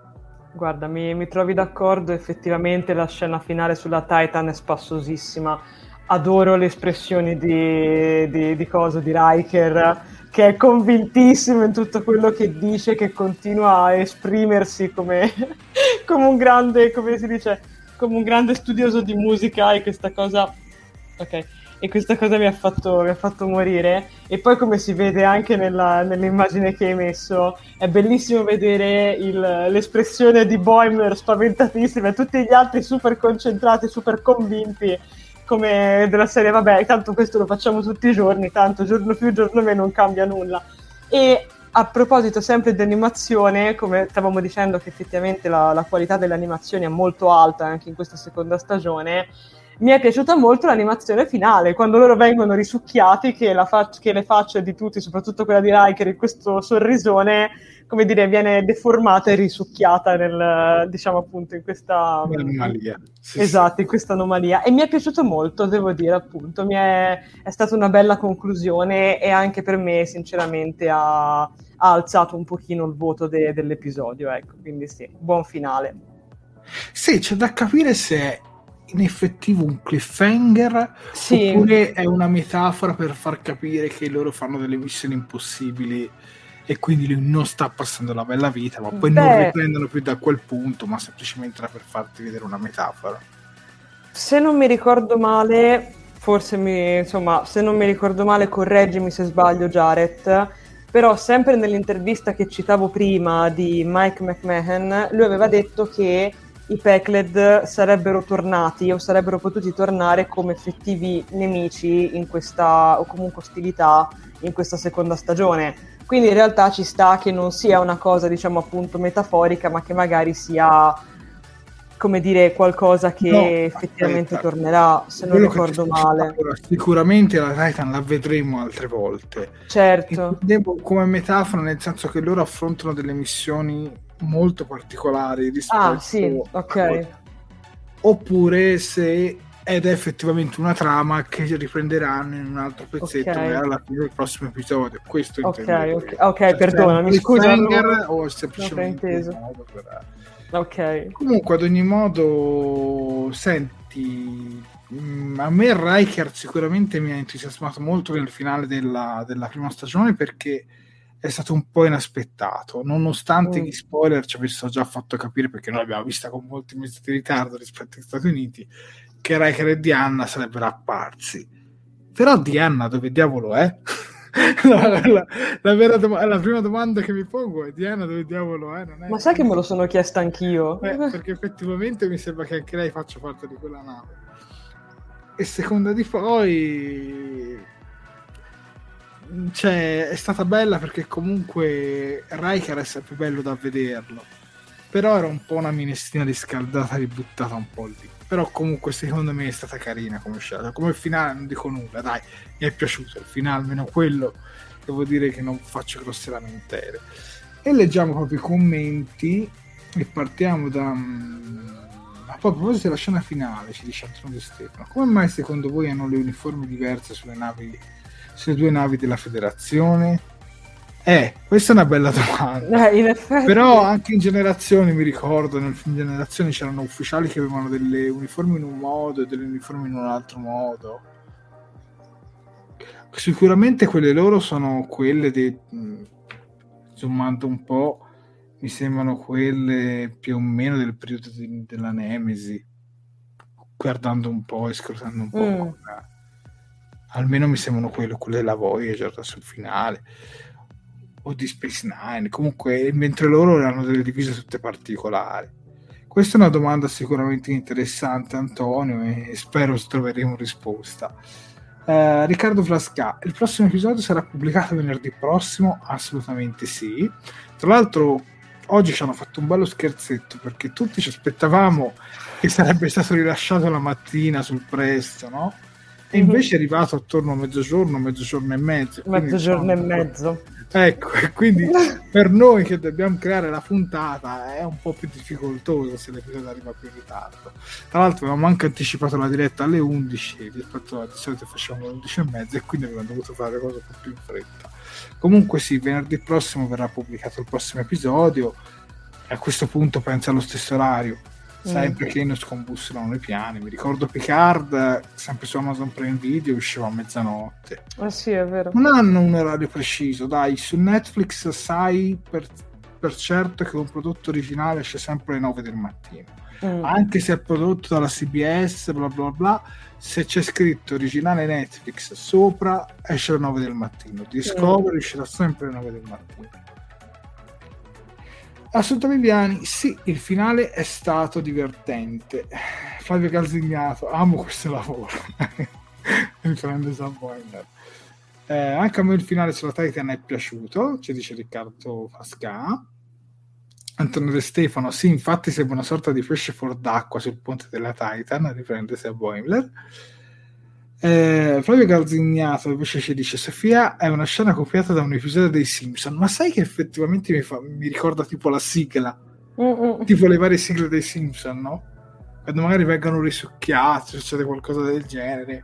Guarda, mi, mi trovi d'accordo, effettivamente la scena finale sulla Titan è spassosissima. Adoro le espressioni di, di, di cosa, di Riker, che è convintissimo in tutto quello che dice, che continua a esprimersi come, (laughs) come un grande, come si dice, come un grande studioso di musica e questa cosa... Ok. e questa cosa mi ha fatto, mi ha fatto morire. E poi come si vede anche nella, nell'immagine che hai messo, è bellissimo vedere il, l'espressione di Boimler spaventatissima e tutti gli altri super concentrati, super convinti come della serie, vabbè, tanto questo lo facciamo tutti i giorni, tanto giorno più, giorno meno non cambia nulla. E a proposito sempre di animazione, come stavamo dicendo che effettivamente la, la qualità delle animazioni è molto alta anche in questa seconda stagione, mi è piaciuta molto l'animazione finale, quando loro vengono risucchiati, che, fac- che le facce di tutti, soprattutto quella di Riker, in questo sorrisone, come dire, viene deformata e risucchiata nel, diciamo appunto, in questa... Anomalia. Sì, esatto, sì. in questa anomalia. E mi è piaciuto molto, devo dire, appunto, mi è, è stata una bella conclusione e anche per me, sinceramente, ha, ha alzato un pochino il voto de- dell'episodio, ecco, quindi sì, buon finale. Sì, c'è da capire se in effettivo un cliffhanger sì. oppure è una metafora per far capire che loro fanno delle missioni impossibili e quindi lui non sta passando la bella vita ma poi Beh. non riprendono più da quel punto ma semplicemente era per farti vedere una metafora se non mi ricordo male forse mi insomma se non mi ricordo male correggimi se sbaglio Jared però sempre nell'intervista che citavo prima di Mike McMahon lui aveva detto che i Pecled sarebbero tornati o sarebbero potuti tornare come effettivi nemici in questa, o comunque ostilità in questa seconda stagione. Quindi in realtà ci sta che non sia una cosa, diciamo appunto, metaforica, ma che magari sia, come dire, qualcosa che no, effettivamente aspetta. tornerà, se non ricordo male. Allora, sicuramente la Titan la vedremo altre volte. Certo. come metafora, nel senso che loro affrontano delle missioni molto particolari rispetto ah, sì, ok. Oppure se ed è effettivamente una trama che riprenderanno in un altro pezzetto okay. alla fine del prossimo episodio. Questo Ok, ok, okay cioè, perdona, mi scusa. Non... O semplicemente per... Ok. Comunque, ad ogni modo, senti, mm, a me Riker sicuramente mi ha entusiasmato molto nel finale della, della prima stagione perché è stato un po' inaspettato, nonostante mm. gli spoiler ci avessero già fatto capire, perché noi l'abbiamo vista con molti mesi di ritardo rispetto agli Stati Uniti, che Riker e Diana sarebbero apparsi. Però Diana dove diavolo è? (laughs) la, la, la, dom- la, prima domanda che mi pongo è Diana dove diavolo è? Ma sai che me lo sono chiesto anch'io? Eh, perché effettivamente mi sembra che anche lei faccia parte di quella nave. E seconda di poi cioè, è stata bella perché comunque Riker è sempre bello da vederlo. Però era un po' una minestina riscaldata ributtata un po' lì. Però comunque secondo me è stata carina come scelta. Come finale non dico nulla, dai, mi è piaciuto il finale, almeno quello devo dire che non faccio grosse lamentele. E leggiamo proprio i commenti e partiamo da... Mm, a proposito della scena finale, ci dice Antonio Stefano, come mai secondo voi hanno le uniformi diverse sulle navi sulle due navi della federazione? Eh, questa è una bella domanda. Eh, Però anche in generazioni, mi ricordo, nel film Generazioni c'erano ufficiali che avevano delle uniformi in un modo e delle uniformi in un altro modo. Sicuramente quelle loro sono quelle dei... zoomando un po', mi sembrano quelle più o meno del periodo di, della Nemesi, guardando un po' e scrutando un po'. Mm almeno mi sembrano quelle, quelle della Voyager sul finale o di Space Nine comunque mentre loro hanno delle divise tutte particolari. Questa è una domanda sicuramente interessante Antonio e spero troveremo risposta. Uh, Riccardo Flasca il prossimo episodio sarà pubblicato venerdì prossimo? Assolutamente sì. Tra l'altro oggi ci hanno fatto un bello scherzetto perché tutti ci aspettavamo che sarebbe stato rilasciato la mattina sul presto no? E invece è arrivato attorno a mezzogiorno, mezzogiorno e mezzo. Mezzogiorno e mezzo. Ecco, quindi (laughs) per noi che dobbiamo creare la puntata è un po' più difficoltoso se l'episodio arriva più in ritardo. Tra l'altro avevamo anche anticipato la diretta alle 11 rispetto a di solito facciamo alle 11 e mezza e quindi abbiamo dovuto fare le cose un po' più in fretta. Comunque sì, venerdì prossimo verrà pubblicato il prossimo episodio e a questo punto penso allo stesso orario sempre mm. che non scombussolano i piani. Mi ricordo Picard, sempre su Amazon Prime Video, usciva a mezzanotte. Ah sì, è vero. Non hanno un orario preciso, dai, su Netflix sai per, per certo che un prodotto originale esce sempre alle 9 del mattino. Mm. Anche se è prodotto dalla CBS, bla bla bla, se c'è scritto originale Netflix sopra, esce alle 9 del mattino. Discovery uscirà sempre alle 9 del mattino. Assunta Viviani, sì, il finale è stato divertente. Flavio Calzignato, amo questo lavoro. (laughs) Riprende Sam Boiler. Eh, anche a me il finale sulla Titan è piaciuto, ci dice Riccardo Pasca. Antonio De Stefano, sì, infatti sembra una sorta di pesce fuor d'acqua sul ponte della Titan, riprende Sam Boimler. Eh, Flavio Garzignato invece ci dice Sofia è una scena copiata da un episodio dei Simpson ma sai che effettivamente mi, fa, mi ricorda tipo la sigla Mm-mm. tipo le varie sigle dei Simpson no? quando magari vengono risucchiati succede qualcosa del genere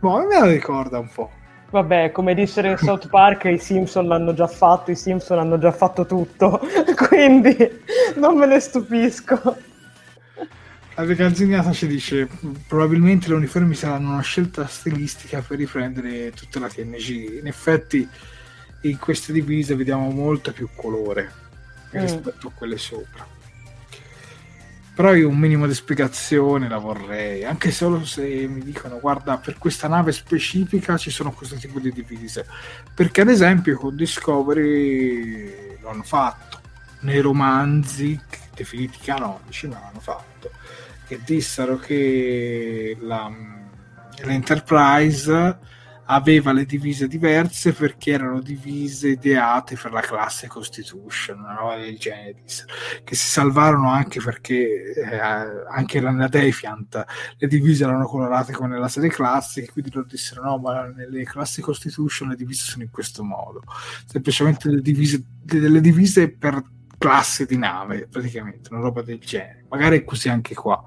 boh, me la ricorda un po' Vabbè, come dissero in South Park, i Simpson l'hanno già fatto, i Simpson hanno già fatto tutto, (laughs) quindi non me ne stupisco. La Garzignato ci dice probabilmente le uniformi saranno una scelta stilistica per riprendere tutta la TNG. In effetti in queste divise vediamo molto più colore Mm. rispetto a quelle sopra. Però io un minimo di spiegazione la vorrei, anche solo se mi dicono guarda per questa nave specifica ci sono questo tipo di divise. Perché ad esempio con Discovery lo hanno fatto, nei romanzi definiti canonici ma l'hanno fatto. Che dissero che la, l'Enterprise aveva le divise diverse perché erano divise ideate per la classe Constitution, una roba del genere, che si salvarono anche perché eh, anche nella Defiant le divise erano colorate come nella serie classica, quindi loro dissero no, ma nelle classi Constitution le divise sono in questo modo, semplicemente le divise, delle divise per classe di nave, praticamente, una roba del genere. Magari è così anche qua.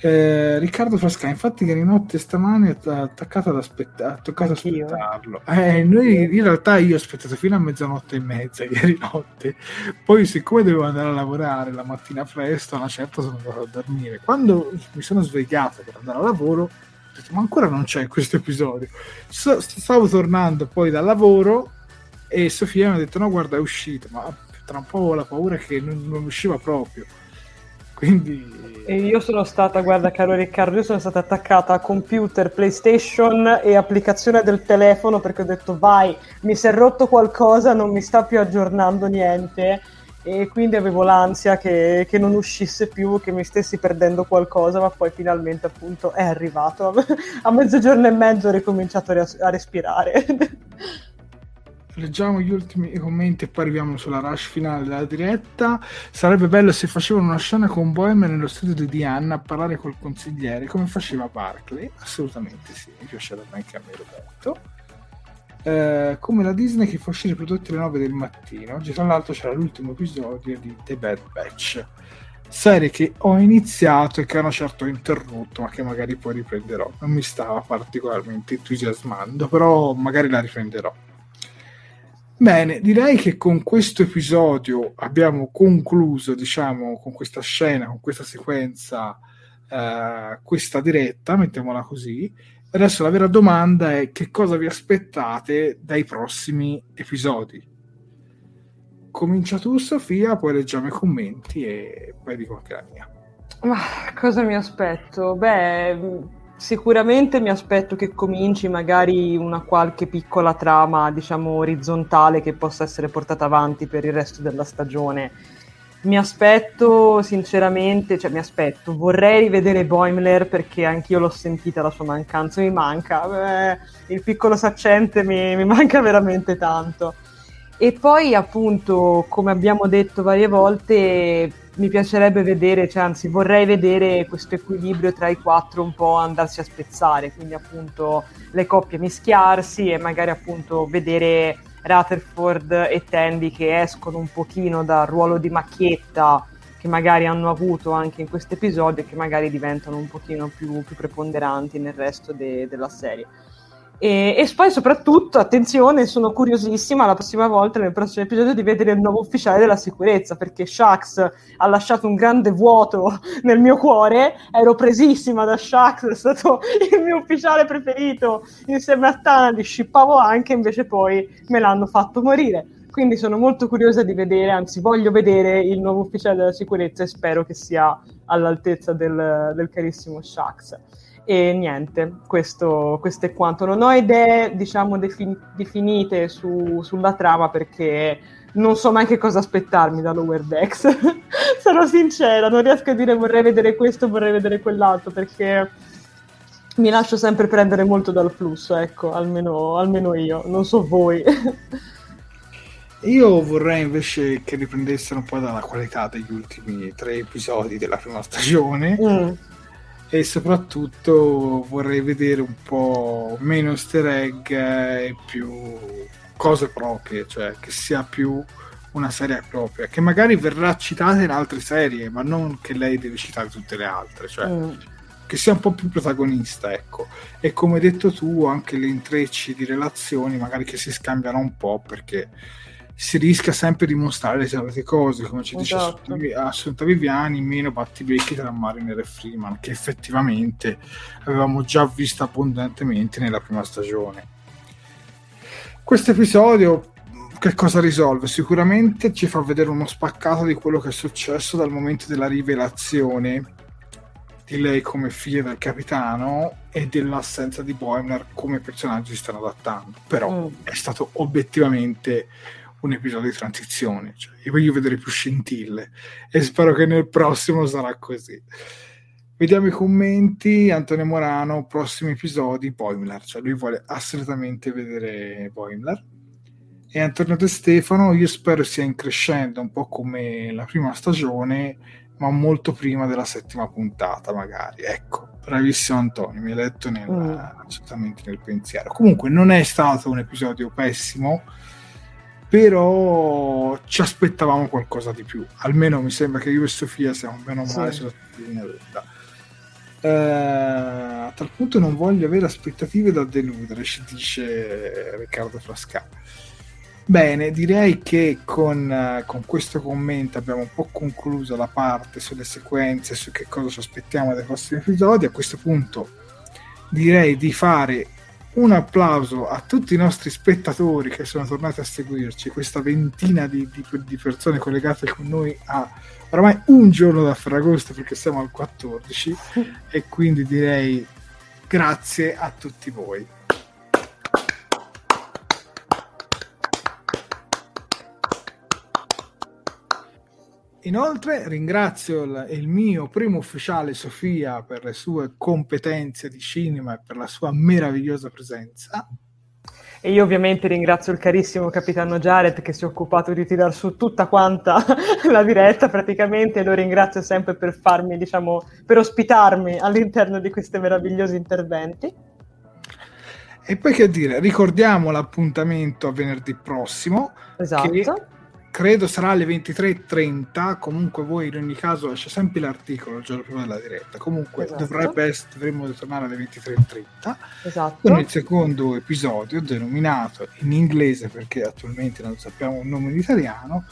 Eh, Riccardo Frasca, infatti, che di notte stamane ha attaccato ad aspettare, ha toccato aspettarlo. Eh, noi, in realtà io ho aspettato fino a mezzanotte e mezza ieri notte. Poi, siccome dovevo andare a lavorare la mattina presto, a una certa sono andato a dormire. Quando mi sono svegliato per andare a lavoro, ho detto, ma ancora non c'è questo episodio. So- stavo tornando poi dal lavoro e Sofia mi ha detto: No, guarda, è uscito, ma tra un po' la paura che non, non usciva proprio. Quindi, E io sono stata, guarda caro Riccardo, io sono stata attaccata a computer, PlayStation e applicazione del telefono perché ho detto vai, mi si è rotto qualcosa, non mi sta più aggiornando niente e quindi avevo l'ansia che, che non uscisse più, che mi stessi perdendo qualcosa, ma poi finalmente appunto è arrivato. (laughs) A mezzogiorno e mezzo ho ricominciato a respirare. (laughs) leggiamo gli ultimi commenti e poi arriviamo sulla rush finale della diretta. Sarebbe bello se facevano una scena con Boehm nello studio di Diana a parlare col consigliere, come faceva Barclay. Assolutamente sì, mi piacerebbe anche a me Roberto. Eh, come la Disney che fa uscire i prodotti alle 9 del mattino. Oggi, tra l'altro, c'era l'ultimo episodio di The Bad Batch. Serie che ho iniziato e che hanno certo interrotto, ma che magari poi riprenderò. Non mi stava particolarmente entusiasmando, però magari la riprenderò. Bene, direi che con questo episodio abbiamo concluso, diciamo, con questa scena, con questa sequenza, eh, questa diretta, mettiamola così. Adesso la vera domanda è che cosa vi aspettate dai prossimi episodi? Comincia tu, Sofia, poi leggiamo i commenti e poi dico anche la mia. Ma cosa mi aspetto? Beh, sicuramente mi aspetto che cominci magari una qualche piccola trama, diciamo, orizzontale che possa essere portata avanti per il resto della stagione. Mi aspetto sinceramente, cioè mi aspetto, vorrei rivedere Boimler perché anch'io l'ho sentita la sua mancanza, mi manca, eh, il piccolo saccente mi, mi manca veramente tanto. E poi appunto, come abbiamo detto varie volte, mi piacerebbe vedere, cioè anzi vorrei vedere questo equilibrio tra i quattro un po' andarsi a spezzare, quindi appunto le coppie mischiarsi e magari appunto vedere Rutherford e Tandy che escono un pochino dal ruolo di macchietta che magari hanno avuto anche in questo episodio e che magari diventano un pochino più, più preponderanti nel resto de- della serie. E, e poi soprattutto, attenzione, sono curiosissima la prossima volta, nel prossimo episodio, di vedere il nuovo ufficiale della sicurezza, perché Shax ha lasciato un grande vuoto (laughs) nel mio cuore, ero presissima da Shax, è stato (laughs) il mio ufficiale preferito, insieme a Tandy, scippavo anche, invece poi me l'hanno fatto morire. quindi sono molto curiosa di vedere, anzi voglio vedere il nuovo ufficiale della sicurezza e spero che sia all'altezza del, del carissimo Shax. E niente, questo, questo, è quanto. Non ho idee, diciamo, defin- definite su, sulla trama perché non so mai che cosa aspettarmi da Lower Decks. (laughs) Sarò sincera, non riesco a dire vorrei vedere questo, vorrei vedere quell'altro perché mi lascio sempre prendere molto dal flusso, ecco, almeno, almeno io, non so voi. (laughs) Io vorrei invece che riprendessero un po' dalla qualità degli ultimi tre episodi della prima stagione mm. E soprattutto vorrei vedere un po' meno easter egg e più cose proprie, cioè che sia più una serie propria, che magari verrà citata in altre serie, ma non che lei deve citare tutte le altre, cioè mm che sia un po' più protagonista, ecco. E come hai detto tu, anche le intrecci di relazioni magari che si scambiano un po' perché si rischia sempre di mostrare le solite cose, come ci esatto. dice Assunta Viviani, meno battibecchi tra Mariner e Freeman, che effettivamente avevamo già visto abbondantemente nella prima stagione. Questo episodio che cosa risolve? Sicuramente ci fa vedere uno spaccato di quello che è successo dal momento della rivelazione di lei come figlia del capitano e dell'assenza di Boimler come personaggi si stanno adattando. Però mm. è stato obiettivamente un episodio di transizione. Cioè, io voglio vedere più scintille e spero che nel prossimo sarà così. Vediamo i commenti. Antonio Morano, prossimi episodi, Boimler. Cioè, lui vuole assolutamente vedere Boimler. E Antonio De Stefano, io spero sia in crescendo un po' come la prima stagione ma molto prima della settima puntata, magari. Ecco, bravissimo Antonio, mi hai letto nel, mm. assolutamente nel pensiero. Comunque, non è stato un episodio pessimo, però ci aspettavamo qualcosa di più. Almeno mi sembra che io e Sofia siamo meno male sì. sulla linea d'onda. Uh, a tal punto non voglio avere aspettative da deludere, ci dice Riccardo Frasca. Bene, direi che con, uh, con, questo commento abbiamo un po' concluso la parte sulle sequenze, su che cosa ci aspettiamo dai prossimi episodi. A questo punto direi di fare un applauso a tutti i nostri spettatori che sono tornati a seguirci, questa ventina di, di, di persone collegate con noi a oramai un giorno da Ferragosto perché siamo al 14 (laughs) e quindi direi grazie a tutti voi. Inoltre ringrazio il, il, mio primo ufficiale Sofia per le sue competenze di cinema e per la sua meravigliosa presenza. E io ovviamente ringrazio il carissimo capitano Jared che si è occupato di tirar su tutta quanta (laughs) la diretta praticamente e lo ringrazio sempre per farmi, diciamo, per ospitarmi all'interno di questi meravigliosi interventi. E poi che dire, ricordiamo l'appuntamento a venerdì prossimo. Esatto. Credo sarà alle 23.30 comunque voi in ogni caso esce sempre l'articolo il giorno prima della diretta comunque esatto. dovrebbe essere, dovremmo tornare alle 23.30 esatto. con il secondo episodio denominato in inglese perché attualmente non sappiamo un nome in italiano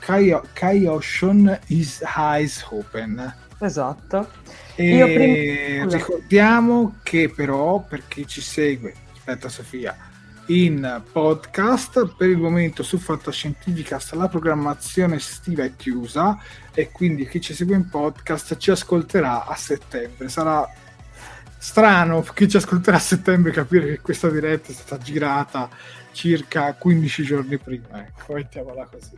Kai Ocean is Eyes Open esatto e prima... ricordiamo che però per chi ci segue aspetta Sofia in podcast. Per il momento su Fantascientificast la programmazione estiva è chiusa e quindi chi ci segue in podcast ci ascolterà a settembre. Sarà strano chi ci ascolterà a settembre capire che questa diretta è stata girata circa 15 giorni prima. Ecco, mettiamola così.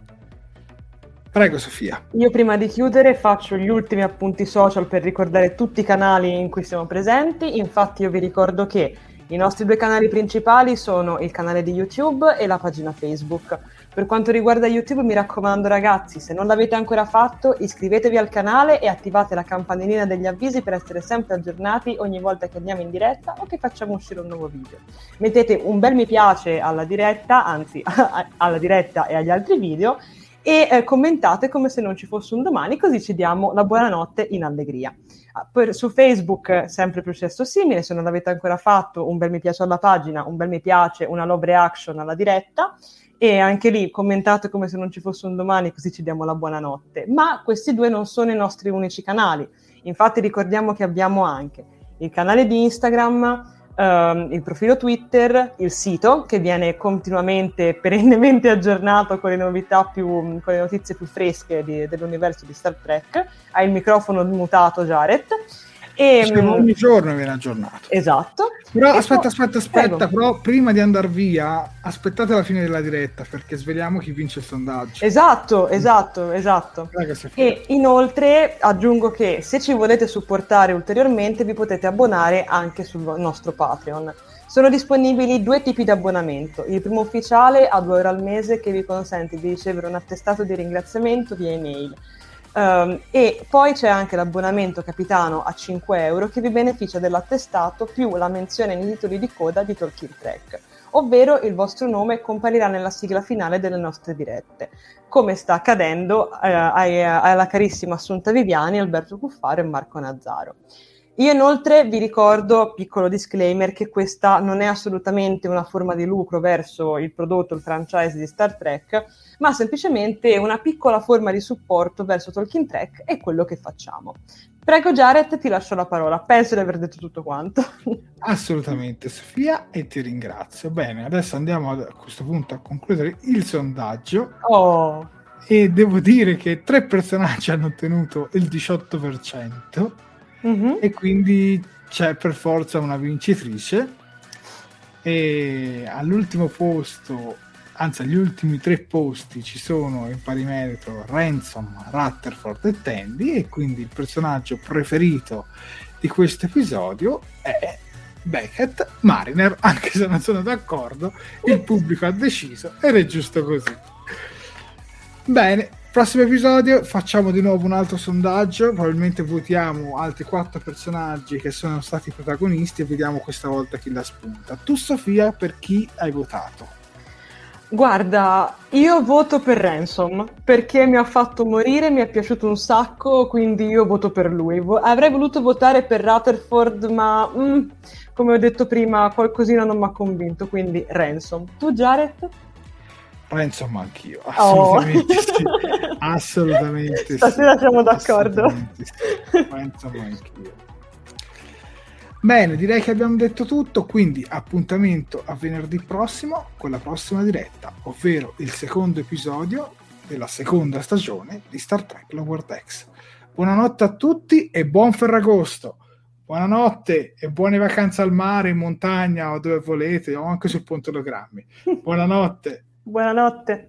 Prego Sofia. Io prima di chiudere faccio gli ultimi appunti social per ricordare tutti i canali in cui siamo presenti. Infatti io vi ricordo che i nostri due canali principali sono il canale di YouTube e la pagina Facebook. Per quanto riguarda YouTube, mi raccomando ragazzi, se non l'avete ancora fatto, iscrivetevi al canale e attivate la campanellina degli avvisi per essere sempre aggiornati ogni volta che andiamo in diretta o che facciamo uscire un nuovo video. Mettete un bel mi piace alla diretta, anzi (laughs) alla diretta e agli altri video e eh, commentate come se non ci fosse un domani, così ci diamo la buonanotte in allegria. Ah, per, su Facebook sempre processo simile, se non l'avete ancora fatto un bel mi piace alla pagina, un bel mi piace, una love reaction alla diretta e anche lì commentate come se non ci fosse un domani così ci diamo la buonanotte. Ma questi due non sono i nostri unici canali, infatti ricordiamo che abbiamo anche il canale di Instagram um, il profilo Twitter, il sito che viene continuamente, (laughs) perennemente aggiornato con le novità più, con le notizie più fresche di, dell'universo di Star Trek. Ha il microfono mutato Jared e, diciamo, ogni giorno viene aggiornato. Esatto. Però e aspetta, aspetta, aspetta, prego. però prima di andare via, aspettate la fine della diretta perché sveliamo chi vince il sondaggio. Esatto, esatto, esatto. E inoltre aggiungo che se ci volete supportare ulteriormente vi potete abbonare anche sul nostro Patreon. Sono disponibili due tipi di abbonamento. Il primo ufficiale a 2 euro al mese che vi consente di ricevere un attestato di ringraziamento via email Um, e poi c'è anche l'abbonamento capitano a 5 euro che vi beneficia dell'attestato più la menzione nei titoli di coda di Talking Track, ovvero il vostro nome comparirà nella sigla finale delle nostre dirette, come sta accadendo eh, alla carissima Assunta Viviani, Alberto Cuffaro e Marco Nazzaro. Io inoltre vi ricordo, piccolo disclaimer, che questa non è assolutamente una forma di lucro verso il prodotto, il franchise di Star Trek, ma semplicemente una piccola forma di supporto verso Talking Trek e quello che facciamo. Prego Jared, ti lascio la parola. Penso di aver detto tutto quanto. (laughs) Assolutamente Sofia e ti ringrazio. Bene, adesso andiamo a questo punto a concludere il sondaggio. Oh. E devo dire che tre personaggi hanno ottenuto il 18% mm-hmm. e quindi c'è per forza una vincitrice. E all'ultimo posto anzi agli ultimi tre posti ci sono in pari merito Ransom, Rutherford e Tandy. E quindi il personaggio preferito di questo episodio è Beckett Mariner (laughs) anche se non sono d'accordo il pubblico ha deciso ed è giusto così. Bene Prossimo episodio facciamo di nuovo un altro sondaggio, probabilmente votiamo altri quattro personaggi che sono stati protagonisti e vediamo questa volta chi la spunta. Tu Sofia, per chi hai votato? Guarda, io voto per Ransom perché mi ha fatto morire, mi è piaciuto un sacco, quindi io voto per lui. avrei voluto votare per Rutherford, ma mm, come ho detto prima, qualcosina non mi ha convinto, quindi Ransom. Tu Jared? Ransom anch'io, assolutamente oh. sì. (laughs) Assolutamente Stasera sì. siamo d'accordo. Sì. Ransom anch'io. Bene, direi che abbiamo detto tutto, quindi appuntamento a venerdì prossimo con la prossima diretta, ovvero il secondo episodio della seconda stagione di Star Trek Lower Decks. Buonanotte a tutti e buon Ferragosto! Buonanotte e buone vacanze al mare, in montagna o dove volete, o anche sul ponte Logrammi. Buonanotte! Buonanotte.